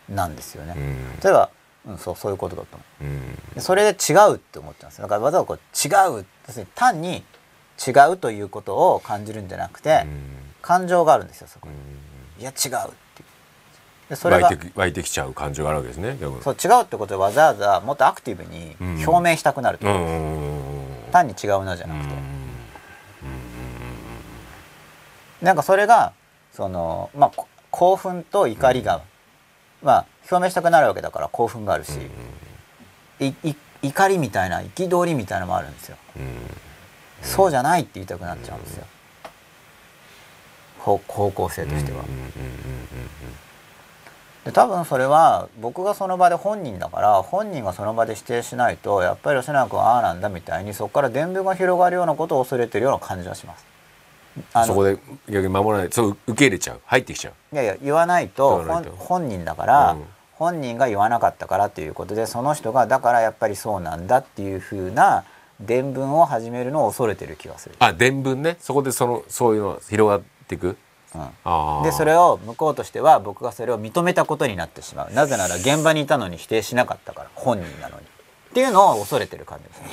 なんですよね、うん。例えば、うん、そうそういうことだと思う。それで違うって思っちゃうんです。よだからわざわざこう違う要するに単に違うということを感じるんじゃなくて、感情があるんですよそこに、いや違うそれが。湧いてき湧いてきちゃう感情があるわけですねそう違うってことでわざわざもっとアクティブにうん。表明したくなると、うんうんうん単に違うなじゃなくて、うんなんかそれがその、まあ、こ興奮と怒りが、まあ表明したくなるわけだから興奮があるし、怒りみたいな憤りみたいなのもあるんですよ。うん。そうじゃないって言いたくなっちゃうんですよ、高高校生としては。で多分それは僕がその場で本人だから本人がその場で否定しないとやっぱり吉永君はああなんだみたいにそこから伝聞が広がるようなことを恐れてるような感じはします。そこで逆に守らないそう受け入れちゃう。入ってきちゃう。いやいや言わないと本本人だから、うん。本人が言わなかったからっていうことでその人がだからやっぱりそうなんだっていうふうな伝聞を始めるのを恐れてる気がする。あ伝聞ね。そこでそのそういうのが広がっていくうん。でそれを向こうとしては僕がそれを認めたことになってしまう。なぜなら現場にいたのに否定しなかったから本人なのに。っていうのを恐れてる感じですね。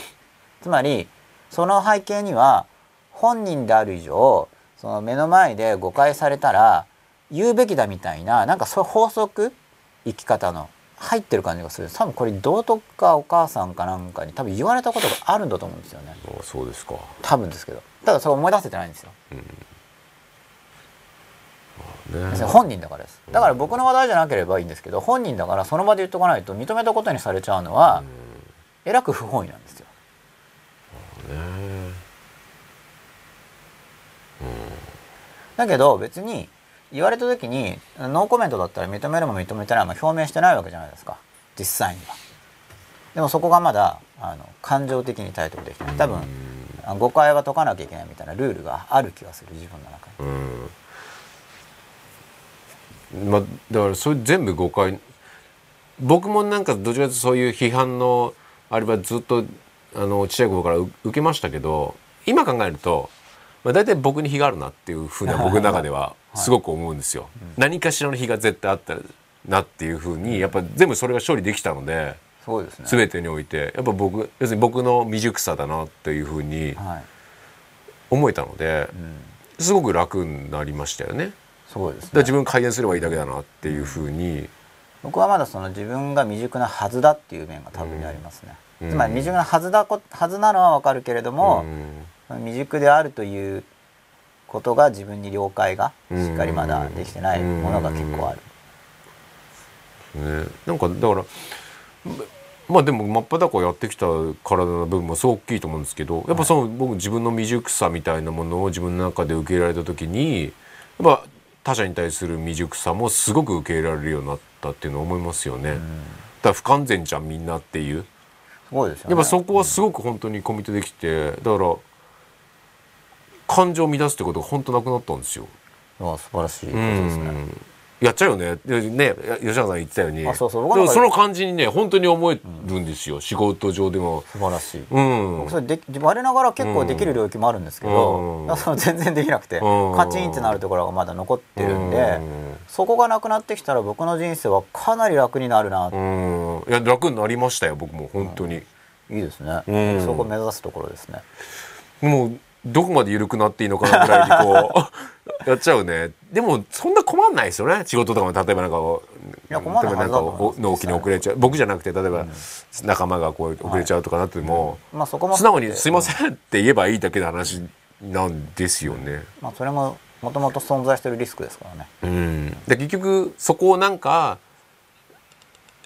つまりその背景には本人である以上その目の前で誤解されたら言うべきだみたいななんかそういう法則生き方の入ってる感じがする。多分これ道徳かお母さんかなんかに多分言われたことがあるんだと思うんですよね。あそうですか。多分ですけど。ただそれ思い出せてないんですよ。ね別に本人だからです。だから僕の話題じゃなければいいんですけど本人だからその場で言っとかないと認めたことにされちゃうのはえらく不本意なんですよ。ね。だけど別に言われた時にノーコメントだったら認めるも認めてないも表明してないわけじゃないですか。実際には。でもそこがまだあの感情的に対等できてない。多分あ誤解は解かなきゃいけないみたいなルールがある気がする自分の中に。うんまあだからそれ全部誤解。僕もなんかどちらかというとそういう批判のあれはずっとあのちっちゃい頃からう受けましたけど今考えると、まあ、大体僕に非があるなっていうふうな僕の中ではすごく思うんですよ。何かしらの非が絶対あったなっていうふうにやっぱ全部それが処理できたのでそうですね。全てにおいてやっぱ僕要するに僕の未熟さだなっていうふうにはい、思えたのでうん、すごく楽になりましたよね。そうですね。自分改善すればいいだけだなっていうふうに、僕はまだその自分が未熟なはずだっていう面が多分にありますね、うん。つまり未熟なはずだこはずなのはわかるけれども、うん。未熟であるということが自分に了解がしっかりまだできてないものが結構ある、ね、なんかだからままあでも真っ裸やってきた体の部分もすごく大きいと思うんですけどやっぱその僕自分の未熟さみたいなものを自分の中で受け入れられた時にやっぱ他者に対する未熟さもすごく受け入れられるようになったっていうのは思いますよね。だから不完全じゃんみんなっていう。すごいですよね。やっぱそこはすごく本当にコミットできてだから感情を乱すってことが本当なくなったんですよ。あ素晴らしいことですね、うんやっちゃうよね。でね吉永さん言ってたように。あそうそう。その感じにね本当に思えるんですよ、仕事上でも。素晴らしい、うん。僕それでき我ながら結構できる領域もあるんですけど、うん。その 全然できなくて、うん。カチンってなるところがまだ残ってるんで、うん。そこがなくなってきたら僕の人生はかなり楽になるな、うん。いや楽になりましたよ僕も本当に。いいですね、うん。そこ目指すところですね。もうどこまで緩くなっていいのかなぐらいにこう やっちゃうね。でもそんな困んないですよね。仕事とかも例えばなんかいやない例えばなんかはずだと思います。納期に遅れちゃう。僕じゃなくて例えば仲間がこう遅れちゃうとかなっても、まあそこも素直に「すいません」って言えばいいだけの話なんですよね。まあそれももともと存在してるリスクですからね。うん、で結局そこをなんか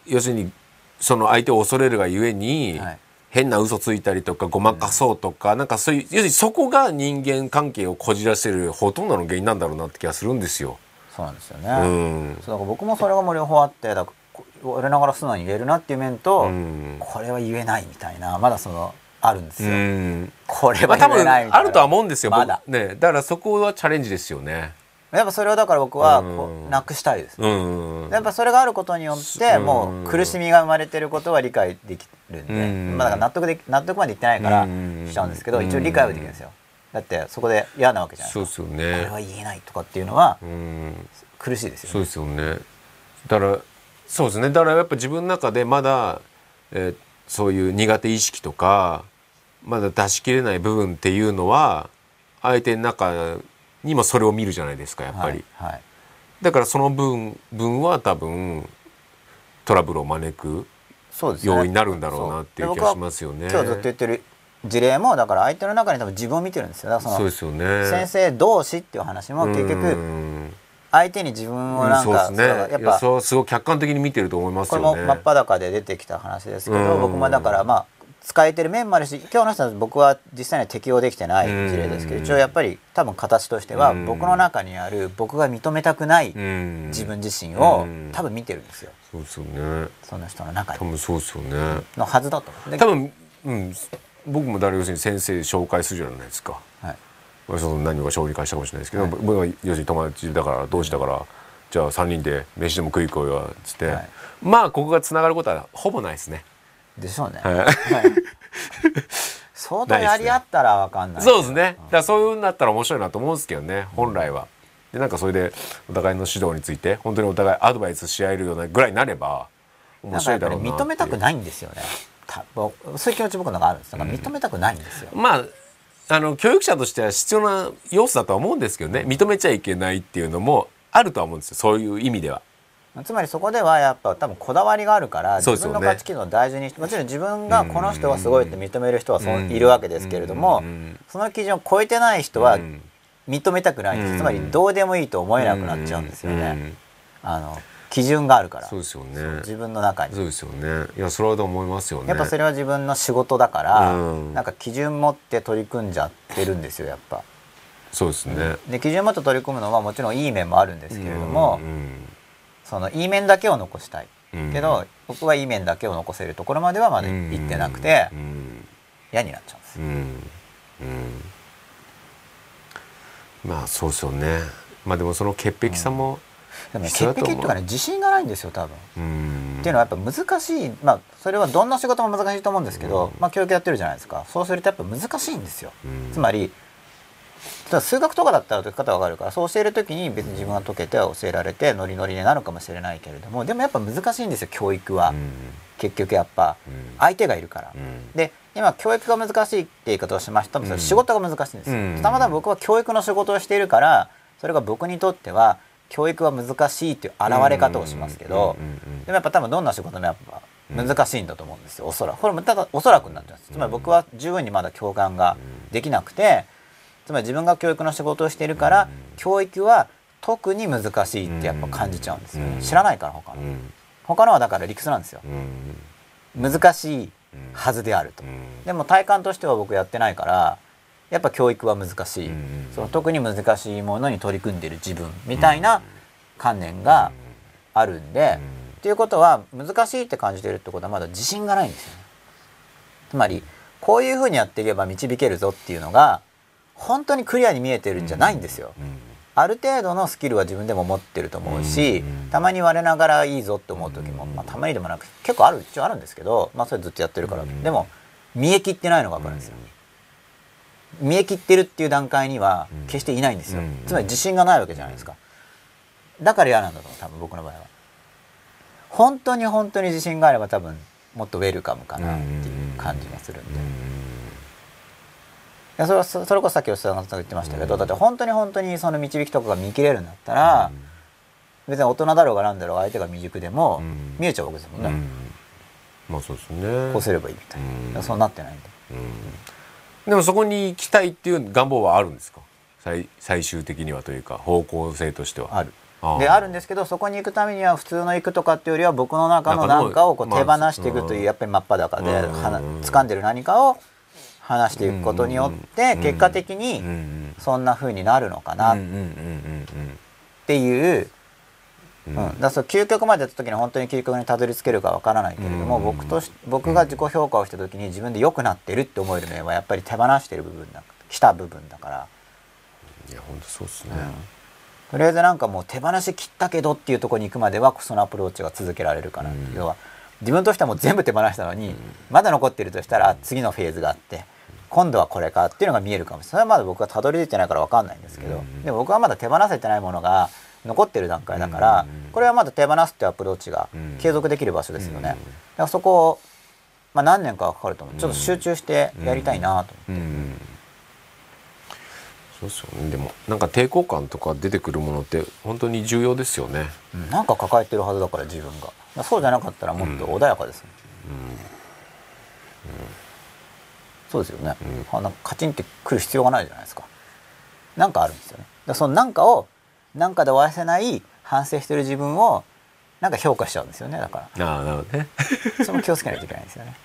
要するにその相手を恐れるがゆえに、はい変な嘘ついたりとかごまかそうとか、なんかそういう要するにそこが人間関係をこじらせるほとんどの原因なんだろうなって気がするんですよ。そうなんですよね、うん。そうだから僕もそれがもう両方あってだからこ我ながら素直に言えるなっていう面と、うん。これは言えないみたいなまだそのあるんですうよ、ん。これはまあ多分言えないみたいな。あるとは思うんですよ、まだ。僕ね、だからそこはチャレンジですよね。やっぱそれをだから僕はこうなくしたいです、うんやっぱそれがあることによってうん。もう苦しみが生まれてることは理解できるんで、うん。まあ、だから納得でき納得までいってないからうんしちゃうんですけど一応理解はできるんですよ。だってそこで嫌なわけじゃないですか。そうですよね。これは言えないとかっていうのはうん苦しいですよね。そうですよね。だからそうですね。だからやっぱ自分の中でまだ、えーそういう苦手意識とかまだ出し切れない部分っていうのは相手の中にもそれを見るじゃないですかやっぱり。はいはいだからその分分は多分トラブルを招く要因になるんだろうなっていう気がしますよね。今日ずっと言ってる事例もだから相手の中に多分自分を見てるんですよそうですよね。先生同士っていう話も結う局ん相手に自分をなんか、そうですね。やっぱそうすごい客観的に見てると思いますこれよね。も真っ裸で出てきた話ですけど、うん僕もだからまあ使えてる面もあるし今日の人は僕は実際には適用できてない事例ですけどうん一応やっぱり多分形としてはうん。僕の中にある僕が認めたくないうん。自分自身をうん。多分見てるんですよ。そうですよね。その人の中に多分そうですよね。のはずだと多分、うん、僕も誰要するに先生紹介するじゃないですか。はい。まあその何が勝利会したかもしれないですけど、はい。僕は要するに友達だから同志だから、じゃあ3人で飯でも食い行こうよっつって、はい。まあここがつながることはほぼないですね。でしょうね、はい。はい。相当やり合ったらわかんないそうですね。だからそういうのだったら面白いなと思うんですけどね、本来は。でなんかそれでお互いの指導について本当にお互いアドバイスし合えるようなぐらいになれば面白いだろうな認めたくいないんですよね。そういう気持ち僕の中あるんですだから認めたくないんですよ、まああの教育者としては必要な要素だとは思うんですけどね。認めちゃいけないっていうのもあるとは思うんですよ。そういう意味では。つまりそこではやっぱ多分こだわりがあるから自分の価値基準を大事にしてもちろん自分がこの人はすごいって認める人はそうん。いるわけですけれどもうん。その基準を超えてない人はうん。認めたくないんですつまりどうでもいいと思えなくなっちゃうんですよね。うん。あの基準があるから。そうですよね。自分の中に。そうですよね。いやそれはと思いますよね。やっぱそれは自分の仕事だからうん。なんか基準持って取り組んじゃってるんですよやっぱ。そうですね。で基準持って取り組むのはもちろんいい面もあるんですけれどもうんそのいい面だけを残したい。うん。けど僕はいい面だけを残せるところまではまだ行ってなくてうん。嫌になっちゃうんです。まあそうですよね。まあでもその潔癖さも、でもね必要だと思う。潔癖とかね自信がないんですよ多分。うん。っていうのはやっぱ難しい。まあそれはどんな仕事も難しいと思うんですけど、うん。まあ教育やってるじゃないですか。そうするとやっぱ難しいんですよ。うん。つまり例えば数学とかだったら解き方わかるからそう教える時に別に自分が解けて教えられてノリノリになるかもしれないけれどもでもやっぱ難しいんですよ教育は、うん。結局やっぱ。うん。相手がいるから。うん。で今教育が難しいって言い方をしました。も仕事が難しいんですよ、うん。たまたま僕は教育の仕事をしているからそれが僕にとっては教育は難しいっていう現れ方をしますけど、でもやっぱ多分どんな仕事もやっぱ難しいんだと思うんですよおそらく。これもただおそらくになっちゃうんですつまり僕は十分にまだ共感ができなくてつまり自分が教育の仕事をしているから教育は特に難しいってやっぱ感じちゃうんですよね。うん。知らないから他の。うん。他のはだから理屈なんですよ。うん。難しいはずであると。うん。でも体感としては僕やってないからやっぱ教育は難しい。うんその特に難しいものに取り組んでいる自分みたいな観念があるんでっていうことは難しいって感じてるってことはまだ自信がないんですよね。つまりこういうふうにやっていけば導けるぞっていうのが本当にクリアに見えてるんじゃないんですよ。ある程度のスキルは自分でも持ってると思うし、うんたまに我ながらいいぞって思う時も、まあ、たまにでもなく結構ある一応あるんですけど、まあ、それずっとやってるから、うんでも見え切ってないのが分かるんですよ、見え切ってるっていう段階にはうん。決していないんですよ、うんつまり自信がないわけじゃないですか。だから嫌なんだと思う多分僕の場合は。本当に本当に自信があれば多分もっとウェルカムかなっていう感じがするんで、いやそれはそそれこそさっき吉田さんが言ってましたけど、うん。だって本当に本当にその導きとかが見切れるんだったら、別に大人だろうがなんだろうが相手が未熟でもうん。見えちゃうわけですもんね、まあそうですね。こうすればいいみたいな、そうなってないんで。うん。でもそこに行きたいっていう願望はあるんですか？最最終的にはというか方向性としては。ある。であるんですけどそこに行くためには普通の行くとかっていうよりは僕の中の何かをこうまあ手放していくといううんやっぱり真っ裸でうん。掴んでる何かを話していくことによってうん結果的うんうにん。そんな風になるのかな。っうんうんうんうんていう、うん。うん、だそう究極までやった時に本当に究極にたどり着けるかわからないけれども、うん僕とし僕が自己評価をした時に自分で良くなってるって思える面はやっぱり手放してる部分だした部分だから、いや本当そうですね。とりあえずなんかもう手放し切ったけどっていうところに行くまではそのアプローチが続けられるかなって。いう、うん。要は自分としてはもう全部手放したのに、まだ残ってるとしたら次のフェーズがあって今度はこれかっていうのが見えるかもしれない。それはまだ僕はたどり着いてないから分かんないんですけど、うんでも僕はまだ手放せてないものが残ってる段階だから、うんこれはまだ手放すっていうアプローチがうん。継続できる場所ですよね、うんだからそこを、まあ、何年かはかかると思う。ちょっと集中してやりたいなと思って、うんそうですよね。でもなんか抵抗感とか出てくるものって本当に重要ですよね。うん。なんか抱えてるはずだから自分が。そうじゃなかったらもっと穏やかですもんそうですよね、あなんかカチンってくる必要がないじゃないですか。なんかあるんですよね。だそのなんかをなんかで終わらせない反省してる自分をなんか評価しちゃうんですよね。だかああなるほどね。ら それも気をつけないといけないんですよね。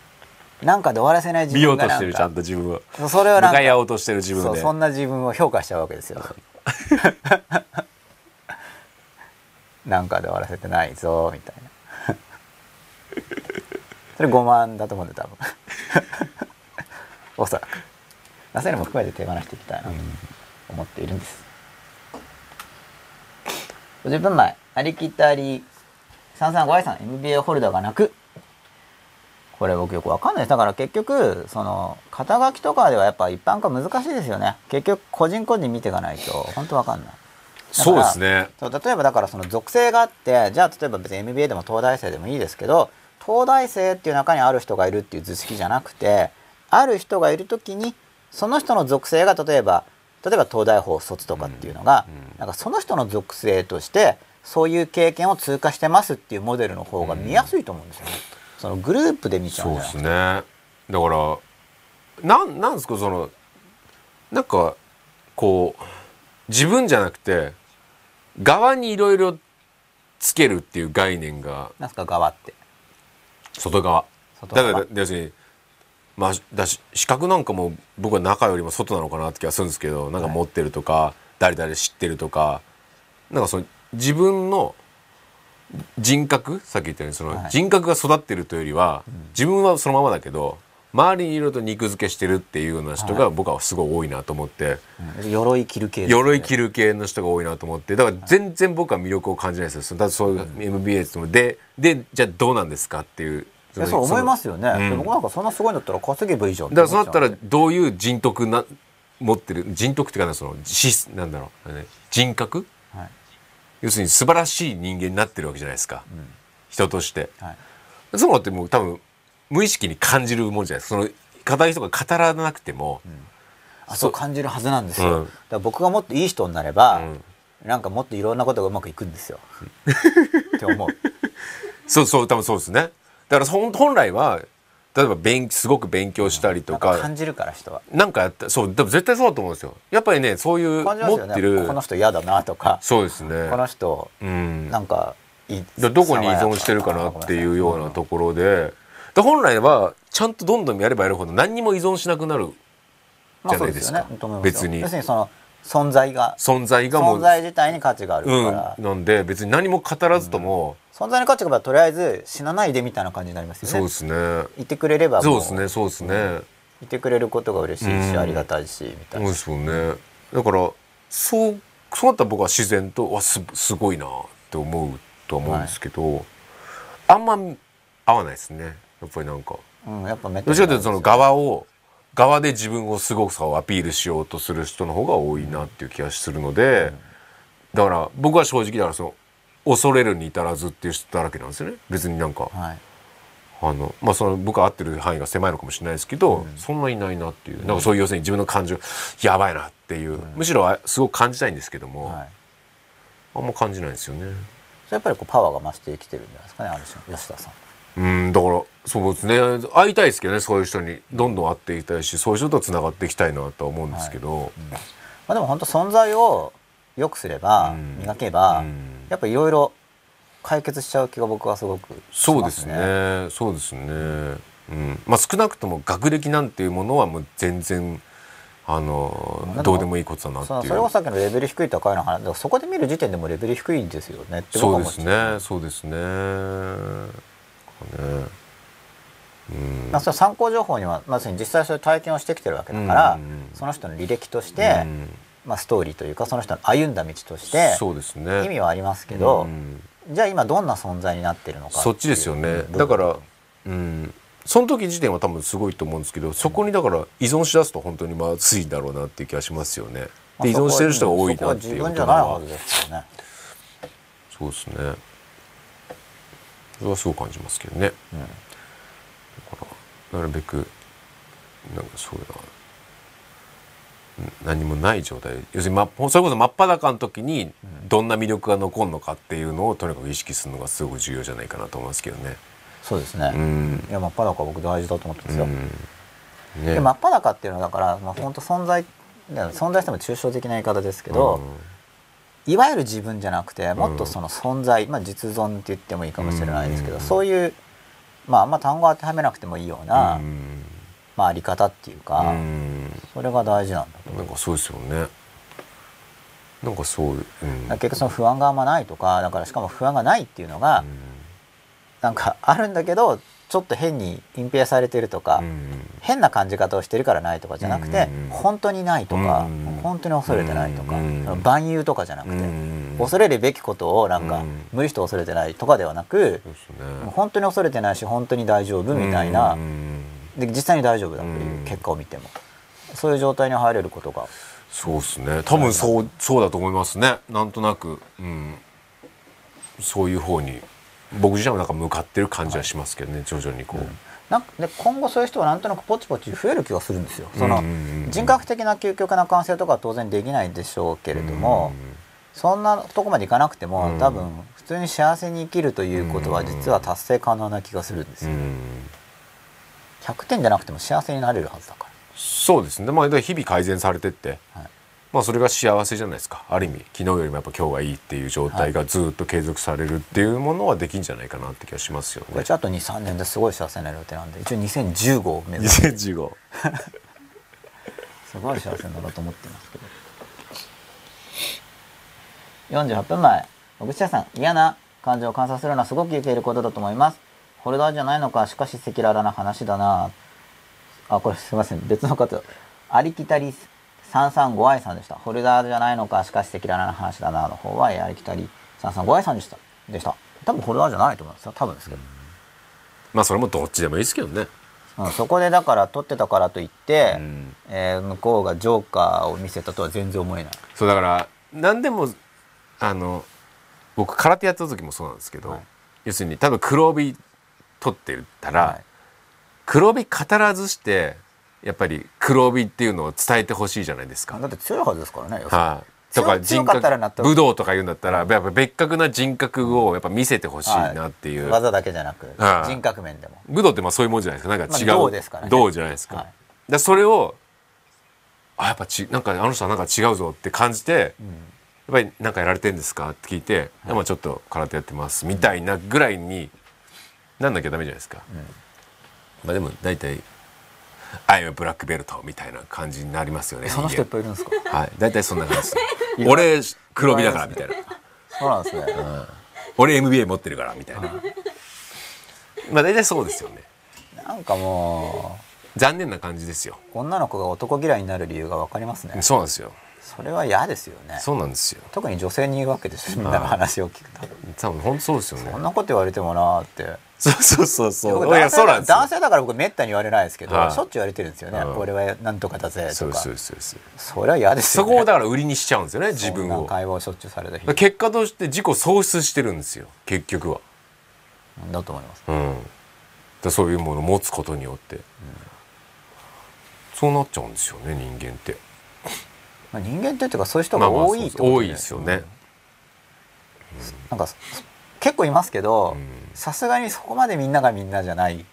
なんかで終わらせない自分がなんうとしてるちゃんかと自分を。それをなんか。向かい合おうとしてる自分で。そうそんな自分を評価しちゃうわけですよ。なんかで終わらせてないぞみたいな。それ5万だと思うんで多分おそらく。そういうのも含めて手放していきたいなと思っているんです、50分前ありきたり33愛さん MBA ホルダーがなく。これ僕よくわかんないです。だから結局その肩書きとかではやっぱ一般化難しいですよね。結局個人個人見ていかないと本当わかんない。そうですね。例えばだからその属性があってじゃあ例えば別に MBA でも東大生でもいいですけど東大生っていう中にある人がいるっていう図式じゃなくてある人がいる時にその人の属性が例えば例えば東大法卒とかっていうのが、うんうん。なんかその人の属性としてそういう経験を通過してますっていうモデルの方が見やすいと思うんですよね。そのグループで見ちゃうんそうですね。だからなんなんですかそのなんかこう自分じゃなくて側にいろいろつけるっていう概念が。なんすか側って。外側。外側。だから要するにまあだし資格なんかも僕は中よりも外なのかなって気がするんですけどなんか持ってるとか、誰々知ってるとかなんかその自分の人格さっき言ったようにそのはい。人格が育ってるというよりは、自分はそのままだけど周りにいろいろと肉付けしてるっていうような人が僕はすごい多いなと思って、うん。鎧着る系ね。鎧着る系の人が多いなと思って。だから全然僕は魅力を感じないですよ。だってそういう MBA もででじゃあどうなんですかっていういやそう思いますよね、う。ん。で僕なんかそんなすごいんだったら稼げばいいじゃんだからそうなったらどういう人徳な持ってる？人徳っていうかなそのしなんだろう、ね、人格？はい。要するに素晴らしい人間になってるわけじゃないですか、人として。はい。そういうのってもう多分無意識に感じるもんじゃないですか。その語りとか語らなくても、あそう。感じるはずなんですよ、うん。だから僕がもっといい人になれば、うん。なんかもっといろんなことがうまくいくんですよ。って思う。そうそう多分そうですねだからそん本来は例えば勉すごく勉強したりとか、か感じるから人は。なんかやったそうでも絶対そうだと思うんですよ。やっぱりねそういう持ってるこの人嫌だなとかそうですね。この人うん。なんかいどこに依存してるかなっていうようなところでで本来はちゃんとどんどんやればやるほど何にも依存しなくなるじゃないですか。ますよ別に要するにその存在が。存在がもう。存在自体に価値があるから、うん。なんで別に何も語らずとも、存在の価値がとりあえず死なないでみたいな感じになりますよね。そうですね。いてくれればもそうですねそうですね、いてくれることが嬉しいし、うん。ありがたいしみたいな、そうですよね。だからそうそうなったら僕は自然とわすすごいなって思うとは思うんですけど、あんま合わないですね。やっぱりなんか。うん、やっぱめっどちらかというとその側を側で自分をすごさをアピールしようとする人の方が多いなっていう気がするので、だから僕は正直だからその恐れるに至らずっていう人だらけなんですよね。別になんかはい。あのまあその僕が合ってる範囲が狭いのかもしれないですけど、そんないないなっていう。なんかそういう要するに自分の感情やばいなっていう、むしろあすごく感じたいんですけども、はい。あんま感じないんですよね。やっぱりこうパワーが増してきてるんじゃないですかねある種吉田さんうんだからそうですね。会いたいですけどねそういう人に。どんどん会っていきたいしそういう人とつながっていきたいなとは思うんですけど、まあ、でも本当存在を良くすれば、うん。磨けば、うん。やっぱいろいろ解決しちゃう気が僕はすごくしそうですね。ねそうですね、うん。まあ、少なくとも学歴なんていうものはもう全然あのまあどうでもいいことだなってそのいうそれこそさっきのレベル低い高いの話そこで見る時点でもレベル低いんですよねって僕そうですね。そうですねね。うん。まあ、それ参考情報にはまさに実際そういう体験をしてきてるわけだから、うんその人の履歴として、うん。まあ、ストーリーというかその人の歩んだ道としてそうですね。意味はありますけど、うんじゃあ今どんな存在になってるのかそっちですよね。うんだからうん。その時時点は多分すごいと思うんですけどそこにだから依存しだすと本当にまずいだろうなっていう気がしますよね。依存してる人が多いなっていう自分じことはゃないはずですよね。そうですねそれはすごく感じますけどね、うんだからなるべくなんかそういうのはうん何もない状態要するに、ま、それこそ真っ裸の時にどんな魅力が残るのかっていうのをとにかく意識するのがすごく重要じゃないかなと思いますけどね。そうですね。うんいや真っ裸は僕大事だと思ってますよ。うんねで真っ裸っていうのはだから、まあ、本当存在存在しても抽象的な言い方ですけど、いわゆる自分じゃなくてもっとその存在、まあ、実存って言ってもいいかもしれないですけど、うん。そういうまああんま単語当てはめなくてもいいような、うん。まあ、あり方っていうか、うん。それが大事なんだとなんかそうですよね。なんかそういう、うん結局その不安があんまないとかだからしかも不安がないっていうのが、なんかあるんだけどちょっと変に隠蔽されてるとか、うん変な感じ方をしてるからないとかじゃなくて、うん本当にないとか、うん本当に恐れてないとか、万有とかじゃなくて、うん恐れるべきことをなんか、うん。無理して恐れてないとかではなく、本当に恐れてないし本当に大丈夫みたいな、うんで実際に大丈夫だという結果を見ても、そういう状態に入れることが。そうですね。多分そうそうだと思いますね。なんとなく、うん、そういう方に僕自身もなんか向かってる感じはしますけどね、徐々にこう、なんかで今後そういう人はなんとなくポチポチ増える気がするんですよ。そのうん。うんうん。人格的な究極な完成とかは当然できないでしょうけれども、そんなとこまでいかなくても、うん。多分普通に幸せに生きるということは実は達成可能な気がするんですよ。うん。100点じゃなくても幸せになれるはずだかそうですね。まあ日々改善されてって、はいまあそれが幸せじゃないですか。ある意味昨日よりもやっぱ今日がいいっていう状態がずっと継続されるっていうものはできんじゃないかなって気がしますよね。ちょっと23年ですごい幸せになる予定なんで一応2015を目指して2015すごい幸せになろうと思ってますけど。48分前。小口屋さん嫌な感情を観察するのはすごく勇気がいることだと思います。ホルダーじゃないのかしかし赤裸々な話だな。あこれすいません。別の方。ありきたり335愛さんでした。ホルダーじゃないのかしかし赤裸々な話だなの方はありきたり。335愛さんでした。でした。多分ホルダーじゃないと思いますよ。多分ですけど、まあそれもどっちでもいいですけどね。うん、そこでだから撮ってたからといって、うん。えー向こうがジョーカーを見せたとは全然思えない。そうだから何でもあの僕空手やってた時もそうなんですけど、はい。要するに多分黒帯取ってたら、はい。黒帯語らずしてやっぱり黒帯っていうのを伝えてほしいじゃないですか。だって強いはずですからねはい、とか人格武道とか言うんだったらやっぱ別格な人格をやっぱ見せてほしいなっていう、技だけじゃなくはい。人格面でも。武道ってまあそういうもんじゃないですか。なんか違う、まあ道ですからね。道じゃないですか,、はい。でそれをあやっぱちなんかあの人はなんか違うぞって感じて、やっぱりなんかやられてんですかって聞いて、い。やまあちょっと空手やってますみたいなぐらいになんなきゃダメじゃないですか、まあでも大体「アイムブラックベルト」みたいな感じになりますよねその人いっ人ぱいいるんですか？間はい。大体そんな感じです。俺黒帯だからみたいな。そうなんですね。俺 MBA 持ってるからみたいな。まあ大体そうですよね。なんかも残念な感じですよ。う女の子が男嫌いになる理由が分かりますね。そうなんですよ。それは嫌ですよね。そうなんですよ。特に女性に言うわけですよみんなの話を聞くと。多分本当そうですよね。こんなこと言われてもなーってそうそうそうそう。そうなんですよ。男性だから僕めったに言われないですけど、はい。しょっちゅう言われてるんですよね、うん。俺はなんとかだぜとか。そうそうそうそうそれは嫌ですよね。そこをだから売りにしちゃうんですよね自分を。会話をしょっちゅうされた日結果として自己喪失してるんですよ結局は。だと思います。うん。でそういうものを持つことによって、そうなっちゃうんですよね人間って。まあ、人間っていうかそういう人が多いってことで多いですよね、なんか結構いますけどうん。さすがにそこまでみんながみんなじゃない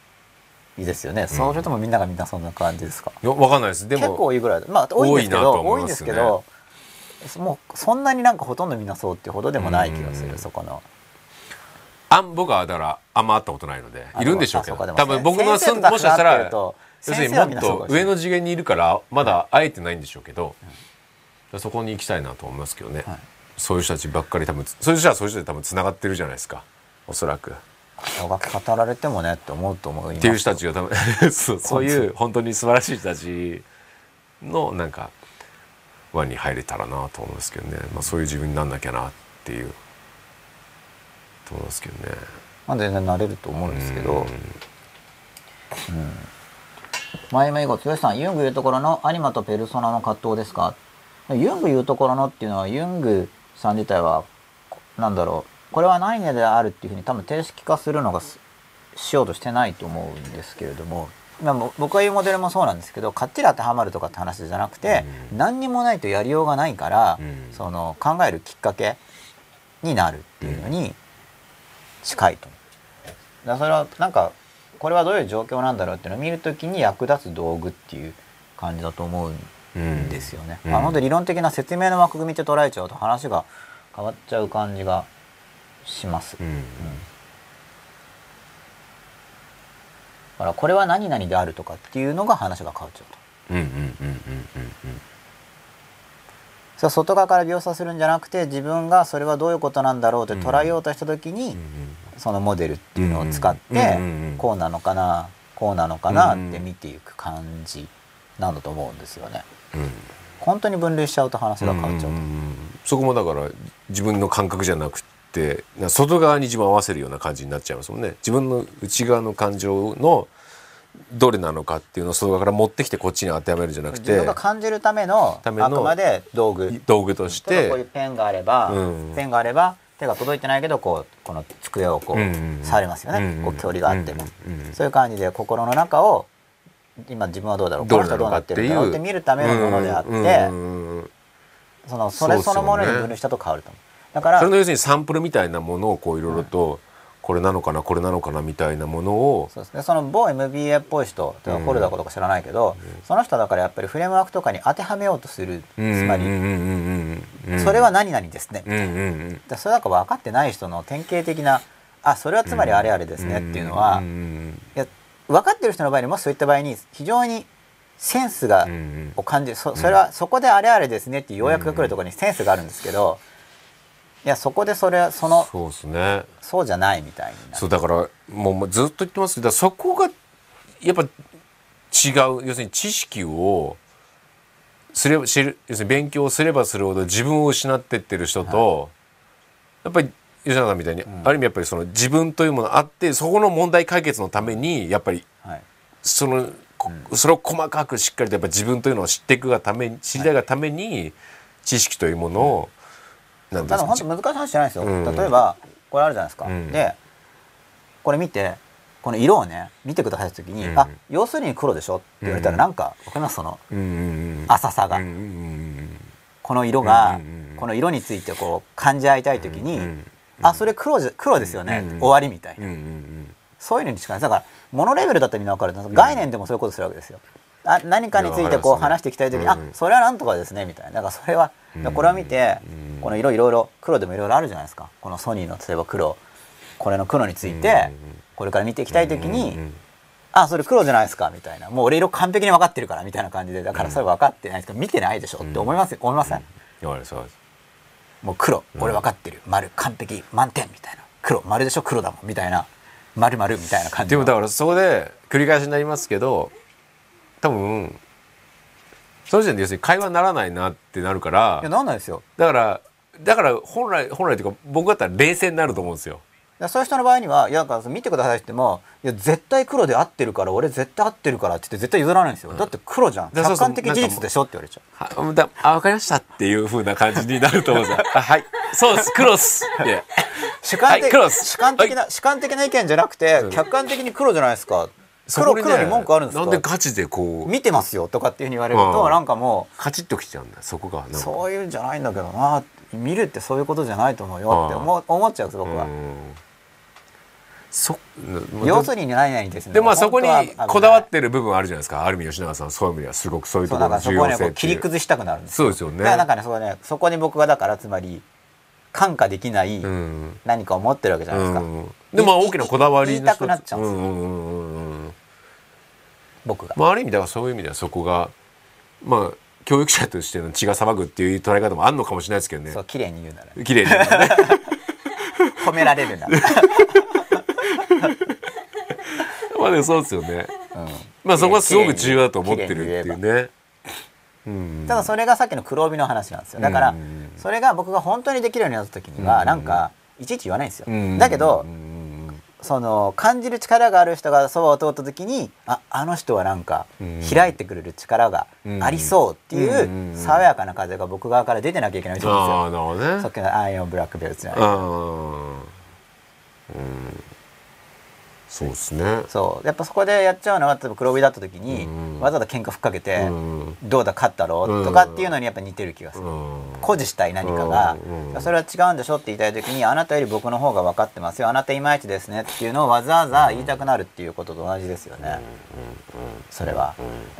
ですよね、それともみんながみんなそんな感じですか？いやわかんないです。で結構も多いぐらいまあ多いんですけど多いんですけどもうそんなになんかほとんどみんなそうっていうほどでもない気がする、うん。そこの。あん僕はだからあんま会ったことないので。あいるんでしょうけど。多分僕の住んもしかしたら要するにもっと上の次元にいるからまだ会えてないんでしょうけど、そこに行きたいなと思いますけどね、はいそういう人たちばっかり多分そういう人はそういう人で多分つながってるじゃないですか。おそらく。小学語られてもねって思うと思います。っていう人たちが多分 そうそういう本当に素晴らしい人たちのなんか輪に入れたらなと思いますけどね、まあ、そういう自分になんなきゃなっていうと思いますけどね。まあ全然なれると思うんですけど、うん。前々以後剛さんユング言うところのアニマとペルソナの葛藤ですか？ユング言うところのっていうのはユングさん自体はこなんだろう。これは何々であるっていうふうに多分定式化するのがすしようとしてないと思うんですけれども、まあ、ぼ僕が言うモデルもそうなんですけどかっちり当てはまるとかって話じゃなくて、何にもないとやりようがないから、うん。その考えるきっかけになるっていうのに近いと。思う。だそれはなんかこれはどういう状況なんだろうっていうのを見るときに役立つ道具っていう感じだと思うんですよね。うんなので理論的な説明の枠組みって捉えちゃうと話が変わっちゃう感じがします。うん。だからこれは何々であるとかっていうのが話が変わっちゃうと。うんうんうんうんうんそれは外側から描写するんじゃなくて自分がそれはどういうことなんだろうって捉えようとした時に、うんそのモデルっていうのを使って、うんうんうんうん。こうなのかなこうなのかなって見ていく感じなんだと思うんですよね。うん。うん本当に分類しちゃうと話が変わっちゃうと。そこもだから自分の感覚じゃなくてな外側に自分を合わせるような感じになっちゃいますもんね。自分の内側の感情のどれなのかっていうのを外側から持ってきてこっちに当てはめるんじゃなくて自分が感じるためのあくまで道具。道具とし例えばこういうてペンがあれば、うんペンがあれば手が届いてないけどこうこの机をこう、触れますよね、こう距離があっても、そういう感じで心の中を今自分はどうだろうこの人どうなってるんだろうって見るためのものであって、そのそれそのものに分類したと変わると思う。だからそれの要するにサンプルみたいなものをこういろいろとこれなのかなこれなのかなみたいなものをそうですね。その某 MBA っぽい人とかうんフォルダーことか知らないけど、その人だからやっぱりフレームワークとかに当てはめようとするつまり、それは何々ですね、うんうんうんだそれなんか分かってない人の典型的なあそれはつまりあれあれですねっていうのは、いや分かってる人の場合にもそういった場合に非常にセンスが、を感じるそそれはそこであれあれですねっていう要約が来るところにセンスがあるんですけど、いやそこでそれはそのそうですね。そうじゃないみたいになそうだからもうずっと言ってます。けどそこがやっぱ違う要するに知識をすれば知る要するに勉強をすればするほど自分を失ってってる人と、やっぱり吉永さんみたいに、ある意味やっぱりその自分というものがあってそこの問題解決のためにやっぱりはい、その、こそれを細かくしっかりとやっぱ自分というのを知っていくがために知りたいがために知識というものを、なんただ本ですか当難しい話じゃないですよ、うん。例えばこれあるじゃないですか、うん。でこれ見てこの色をね見てくださいって時に、うん。あ要するに黒でしょ？って言われたらうん。なんかわかります？そのうんうんうん。浅さが、うんうんうんこの色が、うんうんうんこの色についてこう感じ合いたい時に、うんうんあそれ黒じゃ黒ですよね、うん終わりみたいな、うんうんうん。そういうのにしかない。だからモノレベルだったらみんな分かる。概念でもそういうことするわけですよ。あ何かについてこう話していきたい時に、うんあそれはなんとかですねみたいな。だからそれは、うんこれを見て、うんこの色いろいろ黒でもいろいろあるじゃないですか。このソニーの例えば黒。これの黒について、これから見ていきたい時に、うんうんあそれ黒じゃないですかみたいな。もう俺色完璧に分かってるからみたいな感じで。だからそれ分かってないですか見てないでしょって思います思いません、わかりますわかりますもう黒。俺分かってる。丸。完璧。満点。みたいな。黒。丸でしょ？黒だもん。みたいな。丸丸。みたいな感じの。でもだからそこで繰り返しになりますけど多分その時点で要するに会話にならないなってなるからいやなんないですよ。だからだから本来本来というか僕だったら冷静になると思うんですよ。そういう人の場合にはいやだから見てくださいって言ってもいや絶対黒で合ってるから俺絶対合ってるからって言って絶対譲らないんですよ、だって黒じゃん。客観的事実でしょって言われちゃう。はだあ分かりました。っていう風な感じになると思うんですよ。あ はい。そうです。黒っす。って主観的,、はい主観的な、主観的な意見じゃなくて客観的に黒じゃないですか。黒ね黒に文句あるんですか？なんでガチでこう見てますよとかっていうふうに言われると、うん。なんかもカチッときちゃうんだよそこが。そういうんじゃないんだけどな。見るってそういうことじゃないと思うよって思う思っちゃうんです僕は、うんそ要するに何々ですね。でまあそこにこだわってる部分あるじゃないですか。ある意味吉永さんは。そういう意味ではすごくそういうそところの重要性って切り崩したくなるんですそうですよね。だからなんかねそこねそこに僕がだからつまり感化できないうん。何かを持ってるわけじゃないですか、うん。でまあ大きなこだわり言いたくなっちゃうんですよ、うんうんうんうん僕が、まあある意味だからそういう意味ではそこがまあ教育者としての血が騒ぐっていう捉え方もあるのかもしれないですけどね。そう綺麗に言うなら。綺麗に、ね、褒められるなら、まあでもそうですよね。うん。まあそこはすごく重要だと思ってるっていうね。うんただそれがさっきの黒帯の話なんですよ。だからうんそれが僕が本当にできるようになった時にはうんなんかいちいち言わないんですよ。うんだけどうんその感じる力がある人がそばを通った時にああの人はなんかうん開いてくれる力がありそうっていう爽やかな風が僕側から出てなきゃいけないと思うんですよ。あね。さっきのアイオンブラックベルトじゃないああうんそうですね。そう。やっぱそこでやっちゃうのは例えば黒帯だった時にうん。わざわざ喧嘩ふっかけてうん。どうだ勝ったろうとかっていうのにやっぱ似てる気がする。うん。誇示したい何かが。うん。それは違うんでしょって言いたい時にあなたより僕の方が分かってますよ。あなたいまいちですねっていうのをわざわざ言いたくなるっていうことと同じですよね。それは。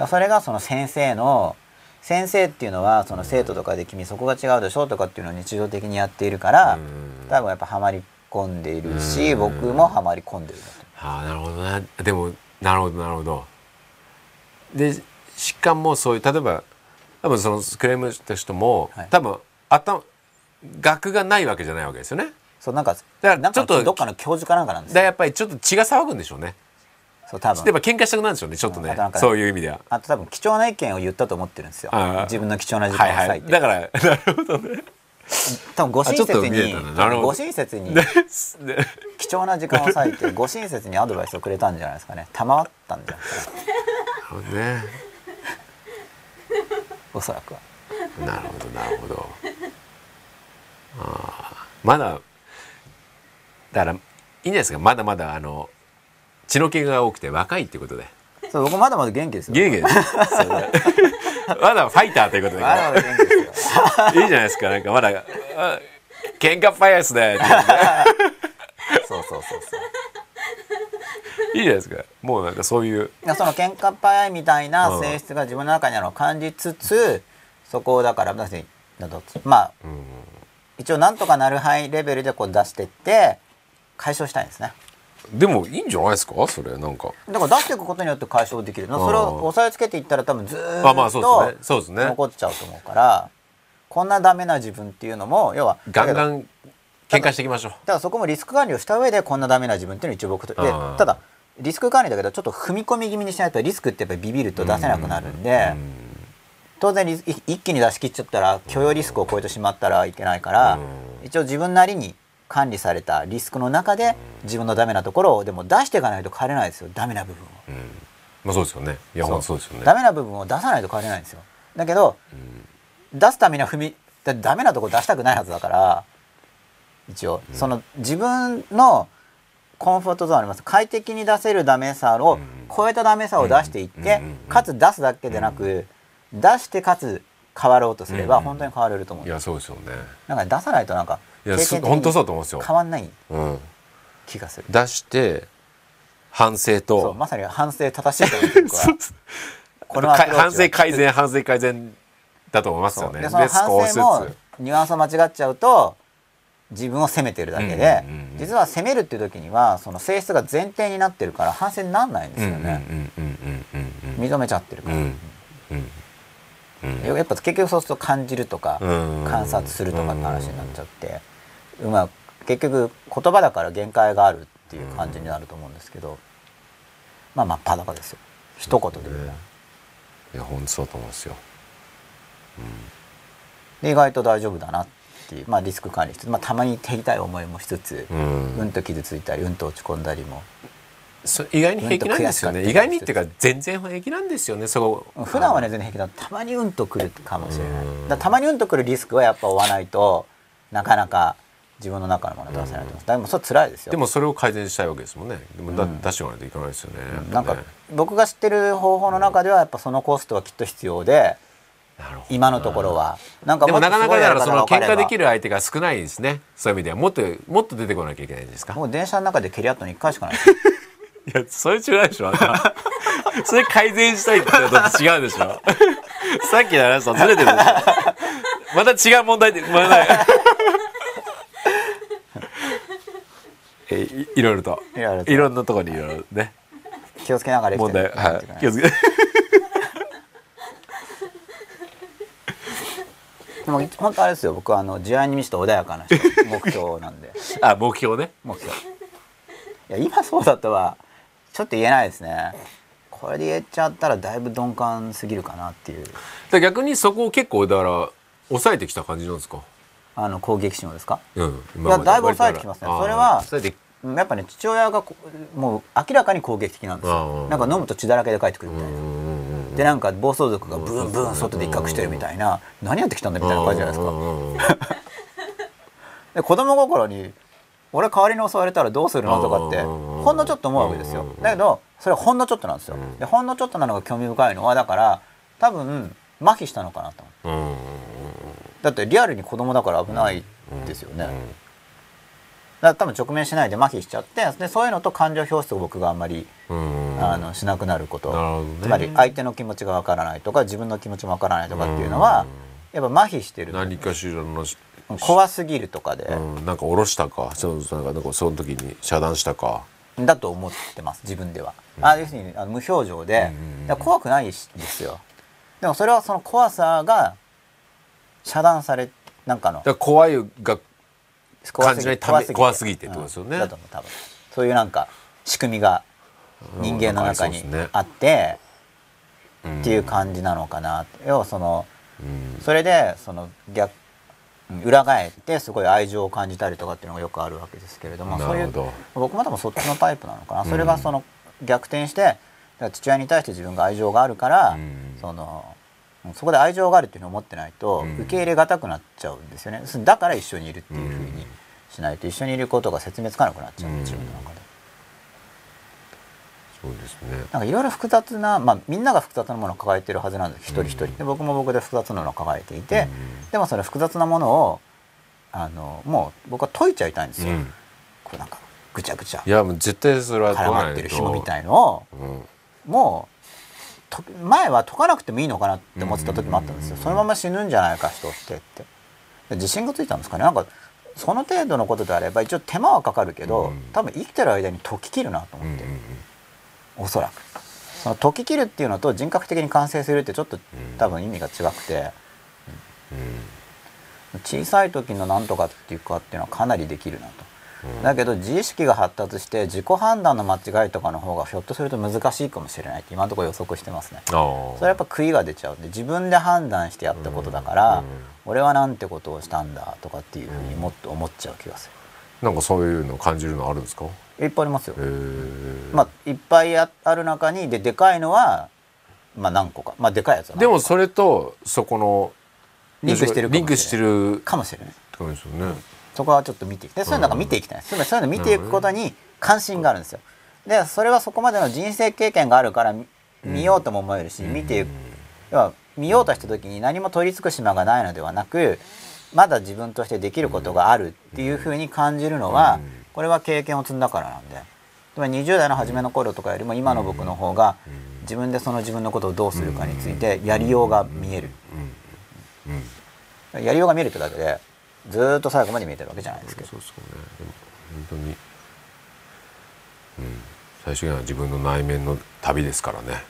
それがその先生の先生っていうのはその生徒とかで君そこが違うでしょとかっていうのを日常的にやっているからうん。多分やっぱハマり込んでいるしうん。僕もハマり込んでいるんだとああなるほどねでもなるほどなるほど。でしかもそういう例えば多分そのクレームした人も、はい。多分頭学がないわけじゃないわけですよね。そうなんからなんかちょっとどっかの教授かなんかなんですよ。だやっぱりちょっと血が騒ぐんでしょうね。そう多分。やっぱ喧嘩したくなるんでしょうねちょっとね。ね。そういう意味では。あと多分貴重な意見を言ったと思ってるんですよ。自分の貴重な時はいは間を割いて、い。だから なるほどね多分ご親切にご親切にね貴重な時間を割いてご親切にアドバイスをくれたんじゃないですかね。賜ったんじゃないですかね。おそらくは。なるほどなるほど。あーまだだからいいんじゃないですか。まだまだあの血の気が多くて若いってことでそう僕まだまだ元気ですよ。ゲーゲーですまだファイターということで、まだまだ元気ですよ。いいじゃないですか。なんかまだあ喧嘩っ早いですね。そうそうそうそう。いいじゃないですか。もうなんかそういう。その喧嘩っ早いみたいな性質が自分の中にあるのを感じつつそこをだからだってなんだまあうん。一応なんとかなる範囲レベルでこう出してって解消したいんですねでもいいんじゃないですか？それなんか。だから出していくことによって解消できる。のそれを押さえつけていったら多分ずーあまあそうっですね。そうですね。と残っちゃうと思うからこんなダメな自分っていうのも要はガンガン喧嘩していきましょう。だからそこもリスク管理をした上でこんなダメな自分っていうのを一応僕とでただリスク管理だけどちょっと踏み込み気味にしないとリスクってやっぱりビビると出せなくなるんで当然一気に出し切っちゃったら許容リスクを超えてしまったらいけないからうん。一応自分なりに管理されたリスクの中で自分のダメなところをでも出していかないと変われないですよ。ダメな部分を。うん。まあそうですよね。いやそう。そうですよね。ダメな部分を出さないと変われないんですよ。だけど、出すためには踏みだダメなとこ出したくないはずだから一応、その自分のコンフォートゾーンあります。快適に出せるダメさを超えたダメさを出していって、うんかつ出すだけでなく、出してかつ変わろうとすればうん本当に変われると思う、いやそうですよね。なんか出さないとなんかいや本当そうだと思うんですよ。変わんないうん気がする。出して反省そうとまさに反省正しいと思って僕は。この反省改善 反省改善だと思いますよね。でその反省もニュアンスを間違っちゃうと自分を責めてるだけで、うんうんうんうん。実は責めるっていう時にはその性質が前提になってるから反省にならないんですよね、うんうんうんうんうん認めちゃってるから、うん。うん。うん。やっぱ結局そうすると感じるとか、うん。観察するとかって話になっちゃって、まあ結局言葉だから限界があるっていう感じになると思うんですけど、まあまあ裸ですよ。一言で言うと、ねいや本当そうと思うんですよ。で意外と大丈夫だなっていう、まあ、リスク管理しつつ、まあ、たまに手痛い思いもしつつ、うん。うんと傷ついたりうんと落ち込んだりも。そ意外に平気なんですよね。意外にっていうか全然平気なんですよねそこ。普段はね全然平気だ。たまにうんとくるかもしれない。うん。だたまにうんとくるリスクはやっぱ追わないとなかなか自分の中のもの出せないと。思いますでもそれ辛いですよ。でもそれを改善したいわけですもんね。でもだうん。出しておかないといけないですよね。なんか僕が知ってる方法の中ではやっぱそのコストはきっと必要で今のところは。なんかでもなかなかだからその喧嘩できるる相手が少ないですね。そういう意味では。もっともっと出てこなきゃいけないんですか？もう電車の中で蹴り合ったの1回しかない いやそれ違うでしょ。それ改善したいってのと違うでしょ。さっきの話とずれてるでしょ。また違う問題でまだえいいろいろと。いろんなところにいろいろね。気をつけながら問題。はい。気をつけ。て でも本当あれですよ。僕はあの慈愛に満ちた穏やかな人。目標なんで。あ目標ね。目標。いや今そうだとはちょっと言えないですね。これで言っちゃったらだいぶ鈍感すぎるかなっていう。で逆にそこを結構だから抑えてきた感じなんですか？あの攻撃心をですか？うんいやだいぶ抑えてきますね。それはやっぱね父親がこもう明らかに攻撃的なんですあよーなんか飲むと血だらけで帰ってくるみたいな。でなんか暴走族がブンブン外で威嚇してるみたいな。何やってきたんだみたいな感じじゃないですか？で子供心に俺代わりに襲われたらどうするのとかってうんほんのちょっと思うわけですよ。だけどそれはほんのちょっとなんですよ。うん。でほんのちょっとなのが興味深いのはだから多分麻痺したのかなと思う。うんうんだってリアルに子供だから危ないですよね。だから多分直面しないで麻痺しちゃってでそういうのと感情表出を僕があんまりうん。うんあのしなくなること。なるほどね。つまり相手の気持ちがわからないとか自分の気持ちもわからないとかっていうのはやっぱ麻痺してる。何かしらの怖すぎるとかで、うん、なんか下ろしたか？そのなんかその時に遮断したか？だと思ってます自分では、あ要するにあの無表情で、うんだから怖くないしですよ。でもそれはその怖さが遮断されなんかの。だから怖いが怖感じないため怖すぎて。ってことですよね。うん。だと思う多分。そういうなんか仕組みが人間の中にあってうん。っていう感じなのかな。要はそのうん。それでその逆うん裏返ってすごい愛情を感じたりとかっていうのがよくあるわけですけれどもそういう僕も多分そっちのタイプなのかな、うんそれがその逆転して父親に対して自分が愛情があるから、うん。そのうんそこで愛情があるっていうのを思ってないとうん受け入れがたくなっちゃうんですよね。だから一緒にいるっていうふうにしないと一緒にいることが説明つかなくなっちゃうんで自分の中で。そうですね。なんかいろいろ複雑な、まあ、みんなが複雑なものを抱えてるはずなんです。一人一人。で僕も僕で複雑なものを抱えていて、でもその複雑なものをあのもう僕は解いちゃいたいんですよ、うん。こうなんかぐちゃぐちゃいやもう絶対それは絡まってる紐みたいのをうん。もうと前は解かなくてもいいのかなって思ってた時もあったんですよ。うん。そのまま死ぬんじゃないか人ってって。で自信がついたんですかね。なんかその程度のことであれば一応手間はかかるけど、うん。多分生きてる間に解ききるなと思って、おそらく。その解ききるっていうのと人格的に完成するってちょっと多分意味が違くて、小さい時のなんとかっていうかっていうのはかなりできるなと。うん。だけど自意識が発達して自己判断の間違いとかの方がひょっとすると難しいかもしれないって今のところ予測してますね。それはやっぱ悔いが出ちゃうんで自分で判断してやったことだから、うん。俺はなんてことをしたんだとかっていうふうにもっと思っちゃう気がすなんかそういうのを感じるのあるんですか？る。いっぱいありますよ。まあいっぱいあある中にででかいのはまあ何個か。まあでかいやつでもそれとそこのリンクしてるかもしれない。リンクしてるかもしれない。ってことですよねそこはちょっと見ていきたいそういうのが見ていきたい。つまりそういうの見ていくことに関心があるんですよ。でそれはそこまでの人生経験があるから見見ようとも思えるし、見ていく。要は見ようとした時に何も取り付く島がないのではなくまだ自分としてできることがあるっていうふうに感じるのは、うん。これは経験を積んだからなんで。つまり20代の初めの頃とかよりも今の僕の方が自分でその自分のことをどうするかについてやりようが見える、やりようが見えるってだけでずーっと最後まで見えてるわけじゃないですけど。そうそうね。本当に。うん。最終的には自分の内面の旅ですからね。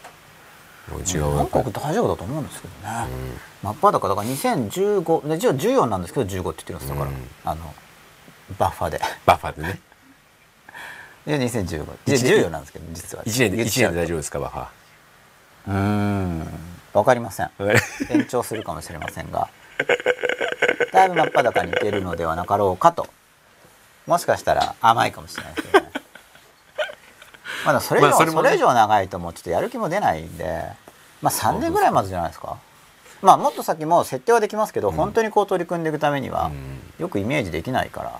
もう違うなんか僕大丈夫だと思うんですけどね、真っ裸だから2015で一応14なんですけど15って言ってるんですだから、うん。あのバッファで。バッファでね。で2015で一年。14なんですけど実は。1年で一言っちゃう年で大丈夫ですかバッファうーん。わかりません。はい。延長するかもしれませんが だいぶ真っ裸にいけるのではなかろうかと。もしかしたら甘いかもしれないですけどね。まだそれ以上、そまあそれ以上長いともうちょっとやる気も出ないんで。まあ3年ぐらいまずじゃないですか。まあもっと先も設定はできますけど、本当にこう取り組んでいくためには、よくイメージできないから、ね。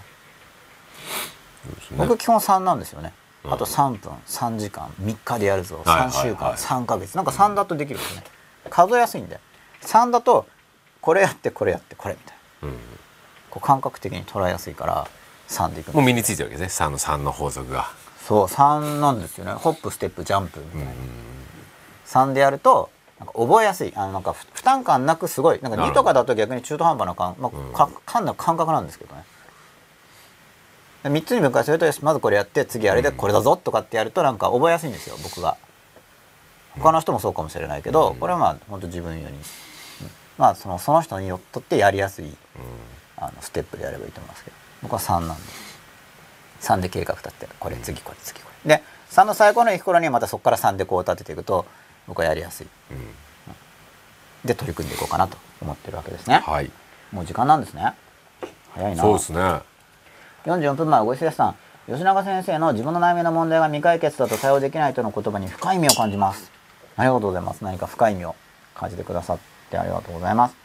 僕基本3なんですよね、うん。あと3分3時間3日でやるぞ。はいはい3週間、はい3ヶ月。なんか3だとできるんですよね。数えやすいんで。3だとこれやってこれやってこれみたいな。うん。こう感覚的に捉えやすいから3でいくもう身についてるわけですね。3の3の法則が。そう3なんですよね。ホップステップジャンプみたいな、3でやるとなんか覚えやすい。あのなんか負負担感なくすごい。なんか2なるほど。とかだと逆に中途半端な感,、まあか感な感覚なんですけどね。で3つに分解するとまずこれやって次あれでこれだぞとかってやるとなんか覚えやすいんですよ僕が。他の人もそうかもしれないけど、これはまあ本当自分より、うんまあそのその人によっとってやりやすいあのステップでやればいいと思いますけど。僕は3なんで。3で計画立ってこれ次これ次これ。で3の最後の行く頃にはまたそこから3でこう立てていくと僕はやりやすい。で取り組んでいこうかなと思ってるわけですね。はい。もう時間なんですね。早いな。そうですね。44分前ご一緒さん吉永先生の自分の悩みの問題が未解決だと対応できないとの言葉に深い意味を感じます。ありがとうございます。何か深い意味を感じてくださってありがとうございます。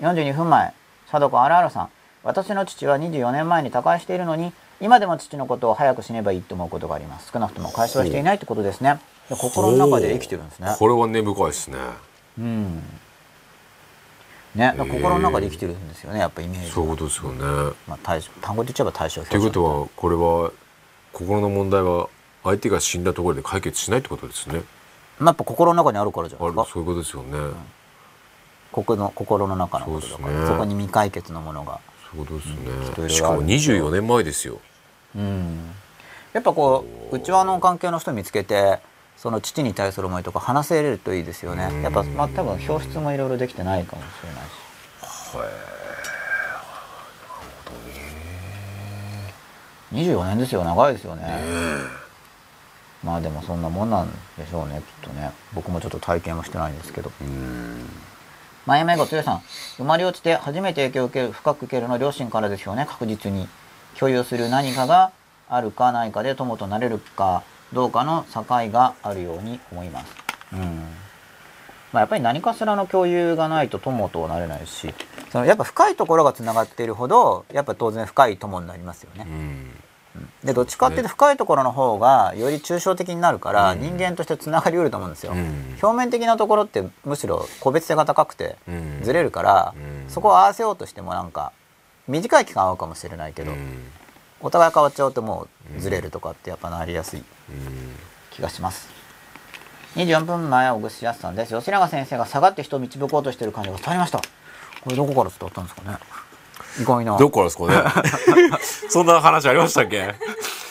42分前佐渡子あらあらさん。私の父は24年前に他界しているのに今でも父のことを早く死ねばいいと思うことがあります。少なくとも解消はしていないってことですね。で心の中で生きてるんですね。これは根深いですね。うん。ね。心の中で生きてるんですよねやっぱイメージがそういうことですよね。まあ、対単語で言っちゃえば対象と。いうことはこれは心の問題は相手が死んだところで解決しないってことですね。まあ、やっぱ心の中にあるからじゃあないですか。るそういうことですよね、この心の中のことだからそ,、ね。こに未解決のものがそうですいろいろある。ねしかも24年前ですよ。うん。やっぱこう内輪の関係の人見つけてその父に対する思いとか話せれるといいですよね。やっぱまあ多分表出もいろいろできてないかもしれないし。24年ですよ。長いですよね。まあでもそんなもんなんでしょうねきっとね。僕もちょっと体験はしてないんですけど前目ごつよさん生まれ落ちて初めて影響を受ける深く受けるの両親からですよね確実に。共有する何かがあるかないかで友となれるかどうかの境があるように思います。うん。まあ、やっぱり何かしらの共有がないと友となれないしそのやっぱ深いところがつながっているほどやっぱ当然深い友になりますよね。うん。でどっちかっていうと深いところの方がより抽象的になるから人間としてつながりうると思うんですよ。うん。表面的なところってむしろ個別性が高くてうん。ずれるからうん。そこを合わせようとしてもなんか短い期間合うかもしれないけどうん。お互い変わっちゃうともうずれるとかってやっぱなりやすいうん。気がします。24分前小串康さんです。吉永先生が下がって人を導こうとしている感じが伝わりました。これどこから伝わったんですかね意外な。どこからですかね。そんな話ありましたっけ？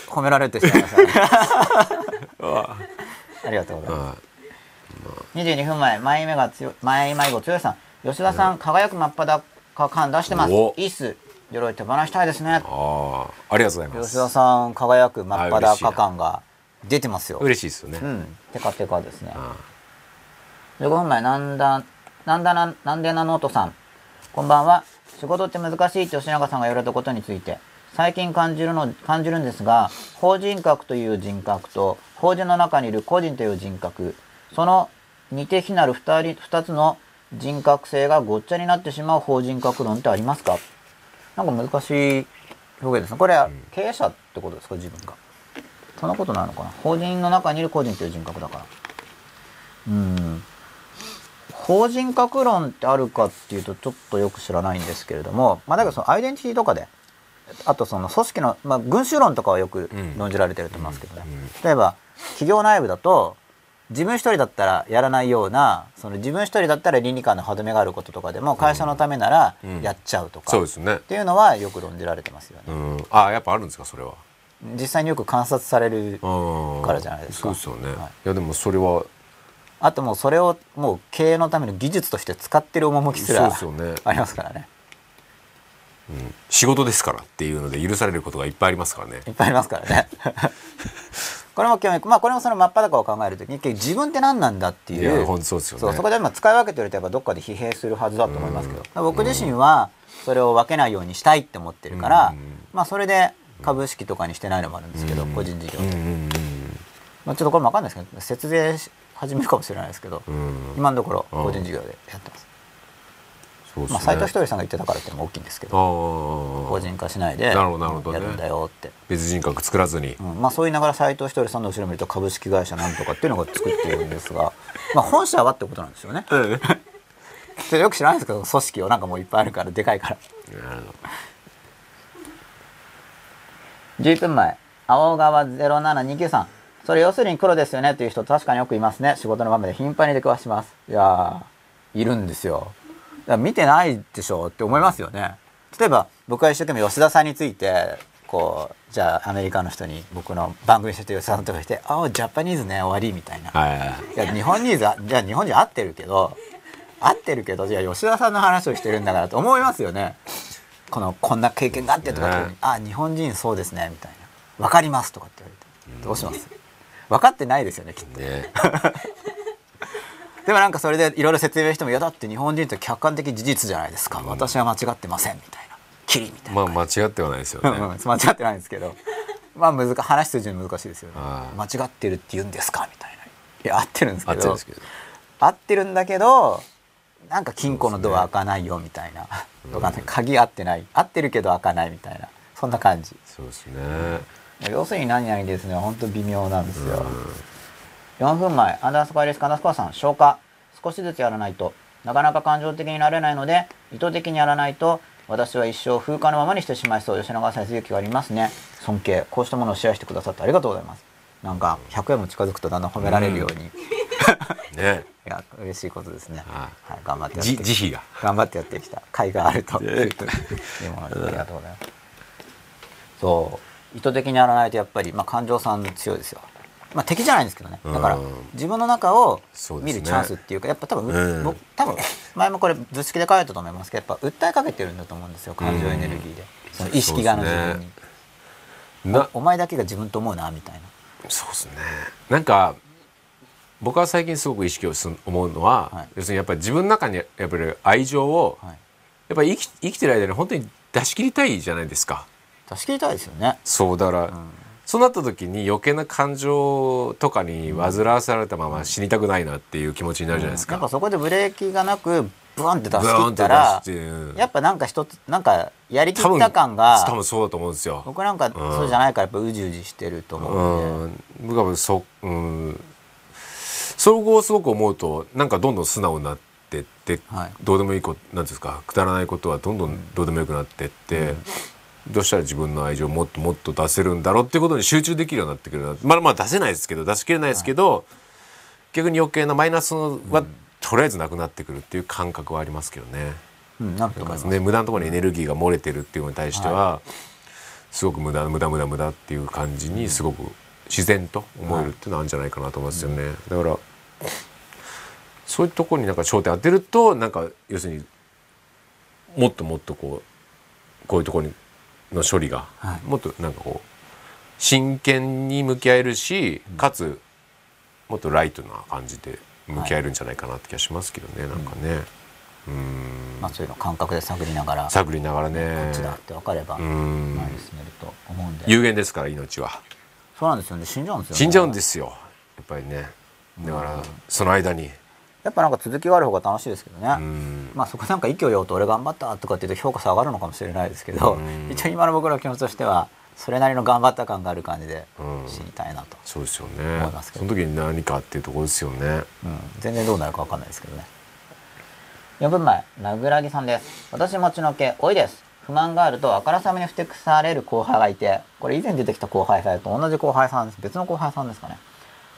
褒められてしまいましたねあ ありがとうございます。あ22分前前目が強い前迷子強いさん。吉田さん、輝く真っ裸感出してます。お。いいっす鎧手放したいですね。ああありがとうございます。吉田さん輝く真っ裸感が出てますよ。嬉しいですよね、うん。テカテカですね。あ15分前なんだなんだななんでなノートさん。こんばんは仕事って難しいって吉永さんが言われたことについて。最近感じるの感じるんですが法人格という人格と法人の中にいる個人という人格。その似て非なる 2, 人2つの人格性がごっちゃになってしまう法人格論ってありますか？なんか難しい表現ですね。これは経営者ってことですか？自分が。そんなことないのかな？法人の中にいる個人という人格だから。うん法人格論ってあるかっていうとちょっとよく知らないんですけれどもまあだけどそのアイデンティティとかであとその組織の、まあ、群衆論とかはよくうん論じられてると思いますけどね、うん。例えば企業内部だと自分一人だったらやらないようなその自分一人だったら倫理観の歯止めがあることとかでも会社のためならうん。やっちゃうとか、っそうですね。ていうのはよく論じられてますよね、うん。ああやっぱあるんですかそれは。実際によく観察されるうん。からじゃないですか。そうですよね、はい。い、やでもそれはあともうそれをもう経営のための技術として使ってる趣すらそうですよね。ありますからね。うん。仕事ですからっていうので許されることがいっぱいありますからね。いっぱいありますからね。これも興味まあこれもその真っ裸を考えるときに自分って何なんだっていいうや本当そうですよね。そこでまあ使い分けてるとやっぱどっかで疲弊するはずだと思いますけど僕自身はそれを分けないようにしたいって思ってるから、うん。まあそれで株式とかにしてないのもあるんですけど、うん。個人事業で、まあ、ちょっとこれも分かんないですけど節税し始めるかもしれないですけど、うん。うん今のところうん個人事業でやってます、そうですね。まあ斎藤ひとりさんが言ってたからっても大きいんですけど個人化しないでなるほどなるほどね。やるんだよって、別人格作らずに、うん。まあそう言いながら斎藤ひとりさんの後ろ見ると株式会社なんとかっていうのが作っているんですが まあ本社はってことなんですよね。でよく知らないですけど組織をなんかもういっぱいあるからでかいから。なるほど。11分前青川0729さんそれ要するに黒ですよねという人確かによくいますね。仕事の場面で頻繁に出くわします。いやーいるんですよ。だから見てないでしょって思いますよね。例えば僕は一生懸命吉田さんについてこうじゃあアメリカの人に僕の番組してて吉田さんとかして「ああジャパニーズね終わり」みたいな。はいや日本ニーズはじゃあ日本人合ってるけど合ってるけどじゃあ吉田さんの話をしてるんだからと思いますよね。このこんな経験があってとかっね。あ日本人そうですねみたいな。分かりますとかって言われて。どうします？分かってないですよねきっと。ね。でもなんかそれでいろいろ説明しても「いやだって日本人って客観的事実じゃないですか。私は間違ってません」みたいな「キリ」みたいな。まあ間違ってはないですよね、うんうん。間違ってないんですけど。まあ難話通じるの難しいですよね。間違ってるって言うんですかみたいな。いや合ってるんですけど。あっちですけど。合ってるんだけどなんか金庫のドア開かないよみたいな、とかね鍵合ってない。合ってるけど開かないみたいな。そんな感じ。そうですね要するに何々ですね本当微妙なんですよ、4分前アンダースコアレスカンダースコアさん消化。少しずつやらないとなかなか感情的になれないので意図的にやらないと私は一生風化のままにしてしまいそう吉永先生勇気がありますね。尊敬。こうしたものをシェアしてくださってありがとうございます。なんか100円も近づくとだんだん褒められるように、いねや嬉しいことですね、ははい、頑張ってやって。慈悲が。頑張ってやってきた。甲斐があると。ね。でもありがとうございます。そう意図的にやらないとやっぱり、まあ、感情さん強いですよ。まあ、敵じゃないんですけどね。だからうん自分の中を見るチャンスっていうかやっぱ多分、うん。僕多分前もこれ図式で書いたと思いますけどやっぱ訴えかけてるんだと思うんですよ感情エネルギーで、その意識側の自分に、なお前だけが自分と思うなみたいな。そうですね。なんか僕は最近すごく意識をす思うのは、はい。要するにやっぱり自分の中にやっぱり愛情を、はい。やっぱり生き生きてる間に本当に出し切りたいじゃないですか出し切りたいですよね。そうだから、ん。そうなった時に余計な感情とかに煩わされたまま死にたくないなっていう気持ちになるじゃないですか、やっぱそこでブレーキがなくブワンって出しブーンっったらやっぱなんか一つなんかやりきった感が多分そうだと思うんですよ。僕なんかそうじゃないからやっぱうじうじしてると思うんで、うん。僕はそうん。そこをすごく思うとなんかどんどん素直になってって、はい。どうでもいいことなんですかくだらないことはどんどんどうでもよくなってって、どうしたら自分の愛情をもっともっと出せるんだろうっていうことに集中できるようになってくるな。まだまだ出せないですけど出し切れないですけど、逆に余計なマイナスは、とりあえずなくなってくるっていう感覚はありますけどね。うん、なんと思います。ね、無駄なところにエネルギーが漏れてるっていうのに対しては、すごく無駄無駄無駄無駄っていう感じにすごく自然と思えるっていうのはあるんじゃないかなと思いますよね、だからそういうところになんか焦点当てるとなんか要するにもっともっとこうこういうところにの処理が、はい。もっとなんかこう真剣に向き合えるし、かつもっとライトな感じで向き合えるんじゃないかなって気がしますけどね、なんかね。うん。まあ、そういうの感覚で探りながらこ探りながらね。っちだって分かればう前ん。に進めると思うんで。有限ですから命は。そうなんですよね。死んじゃうんですよ、ね、死んじゃうんですよ。やっぱりね。だからその間にやっぱなんか続きがある方が楽しいですけどね、うん。まあそこなんか勢いよと俺頑張ったとかって言うと評価下がるのかもしれないですけど、うん。一応今の僕の気持ちとしてはそれなりの頑張った感がある感じでうん。死にたいなと、そうですよね。思いますけど。その時に何かっていうところですよね。うん、全然どうなるか分かんないですけどね。4分前名倉木さんです。私持ちの毛多いです。不満があるとあからさまにふてくされる後輩がいてこれ以前出てきた後輩さんと同じ後輩さんです。別の後輩さんですかね。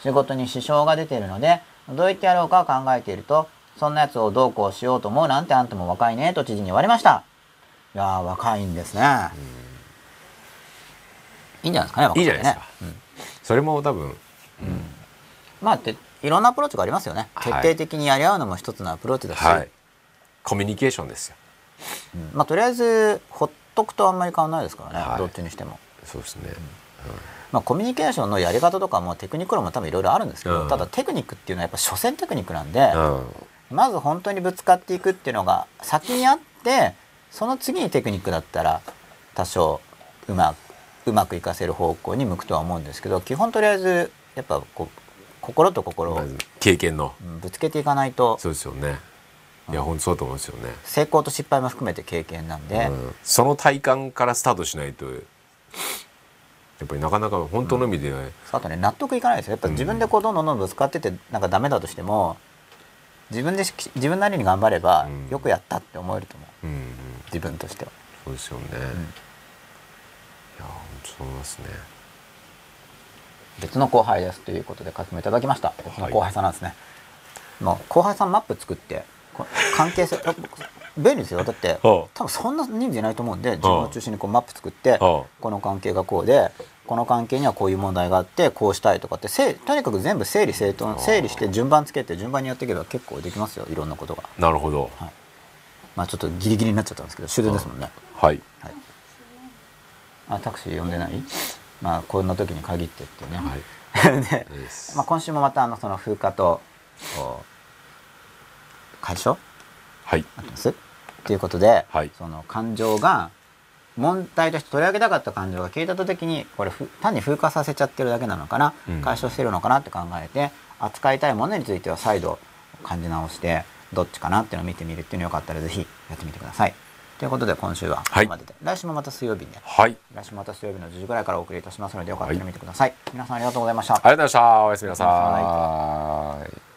仕事に支障が出ているのでどう言ってやろうか考えているとそんなやつをどうこうしようと思うなんてあんたも若いねと知事に言われました。いやー若いんですね、いいんじゃないですかね若くてね。いいじゃないですか。それも多分まあっていろんなアプローチがありますよね、はい。徹底的にやり合うのも一つのアプローチだし、はい。コミュニケーションですよ。うん。まあとりあえずほっとくとあんまり変わらないですからね、はい。どっちにしても、そうですねまあ、コミュニケーションのやり方とかもテクニック論も多分いろいろあるんですけど、うん。ただテクニックっていうのはやっぱ所詮テクニックなんで、うん。まず本当にぶつかっていくっていうのが先にあってその次にテクニックだったら多少うまくうまくいかせる方向に向くとは思うんですけど基本とりあえずやっぱこう心と心を経験の。うんぶつけていかないとそうですよね。いや本当そうだと思うんですよね。成功と失敗も含めて経験なんで、うん。その体感からスタートしないとやっぱりなかなか本当の意味で、あとね納得いかないですよ。やっぱ自分でこうどんどんどんどんぶつかっててなんかダメだとしても自分でし自分なりに頑張ればうん。よくやったって思えると思う。うんうん、自分としては。そうですよね、いや本当そう思いますね。別の後輩ですということで書きもいただきました。別の後輩さんなんですね、もう後輩さんマップ作ってこ関係性あ 便利ですよ。だってはあ。多分そんな人数いないと思うんで自分を中心にこうマップ作ってはあ。この関係がこうでこの関係にはこういう問題があってこうしたいとかってとにかく全部整理整頓整理して順番つけて順番にやっていけば結構できますよいろんなことが。なるほど。まあちょっとギリギリになっちゃったんですけど終電ですもんね。はい。はい。あタクシー呼んでない？まあこんな時に限ってってね、はい。でまあ、今週もまたあのその風化と解消はい。合ってます？ということで、はい。その感情が問題として取り上げたかった感情が消えた時にこれふ単に風化させちゃってるだけなのかな、うん。解消してるのかなって考えて扱いたいものについては再度感じ直してどっちかなっていうのを見てみるっていうのよかったらぜひやってみてください。ということで今週はここまでで、来週もまた水曜日にね。はい。来週もまた水曜日の10時ぐらいからお送りいたしますのでよかったら見てください、皆さんありがとうございました。ありがとうございました。おやすみなさい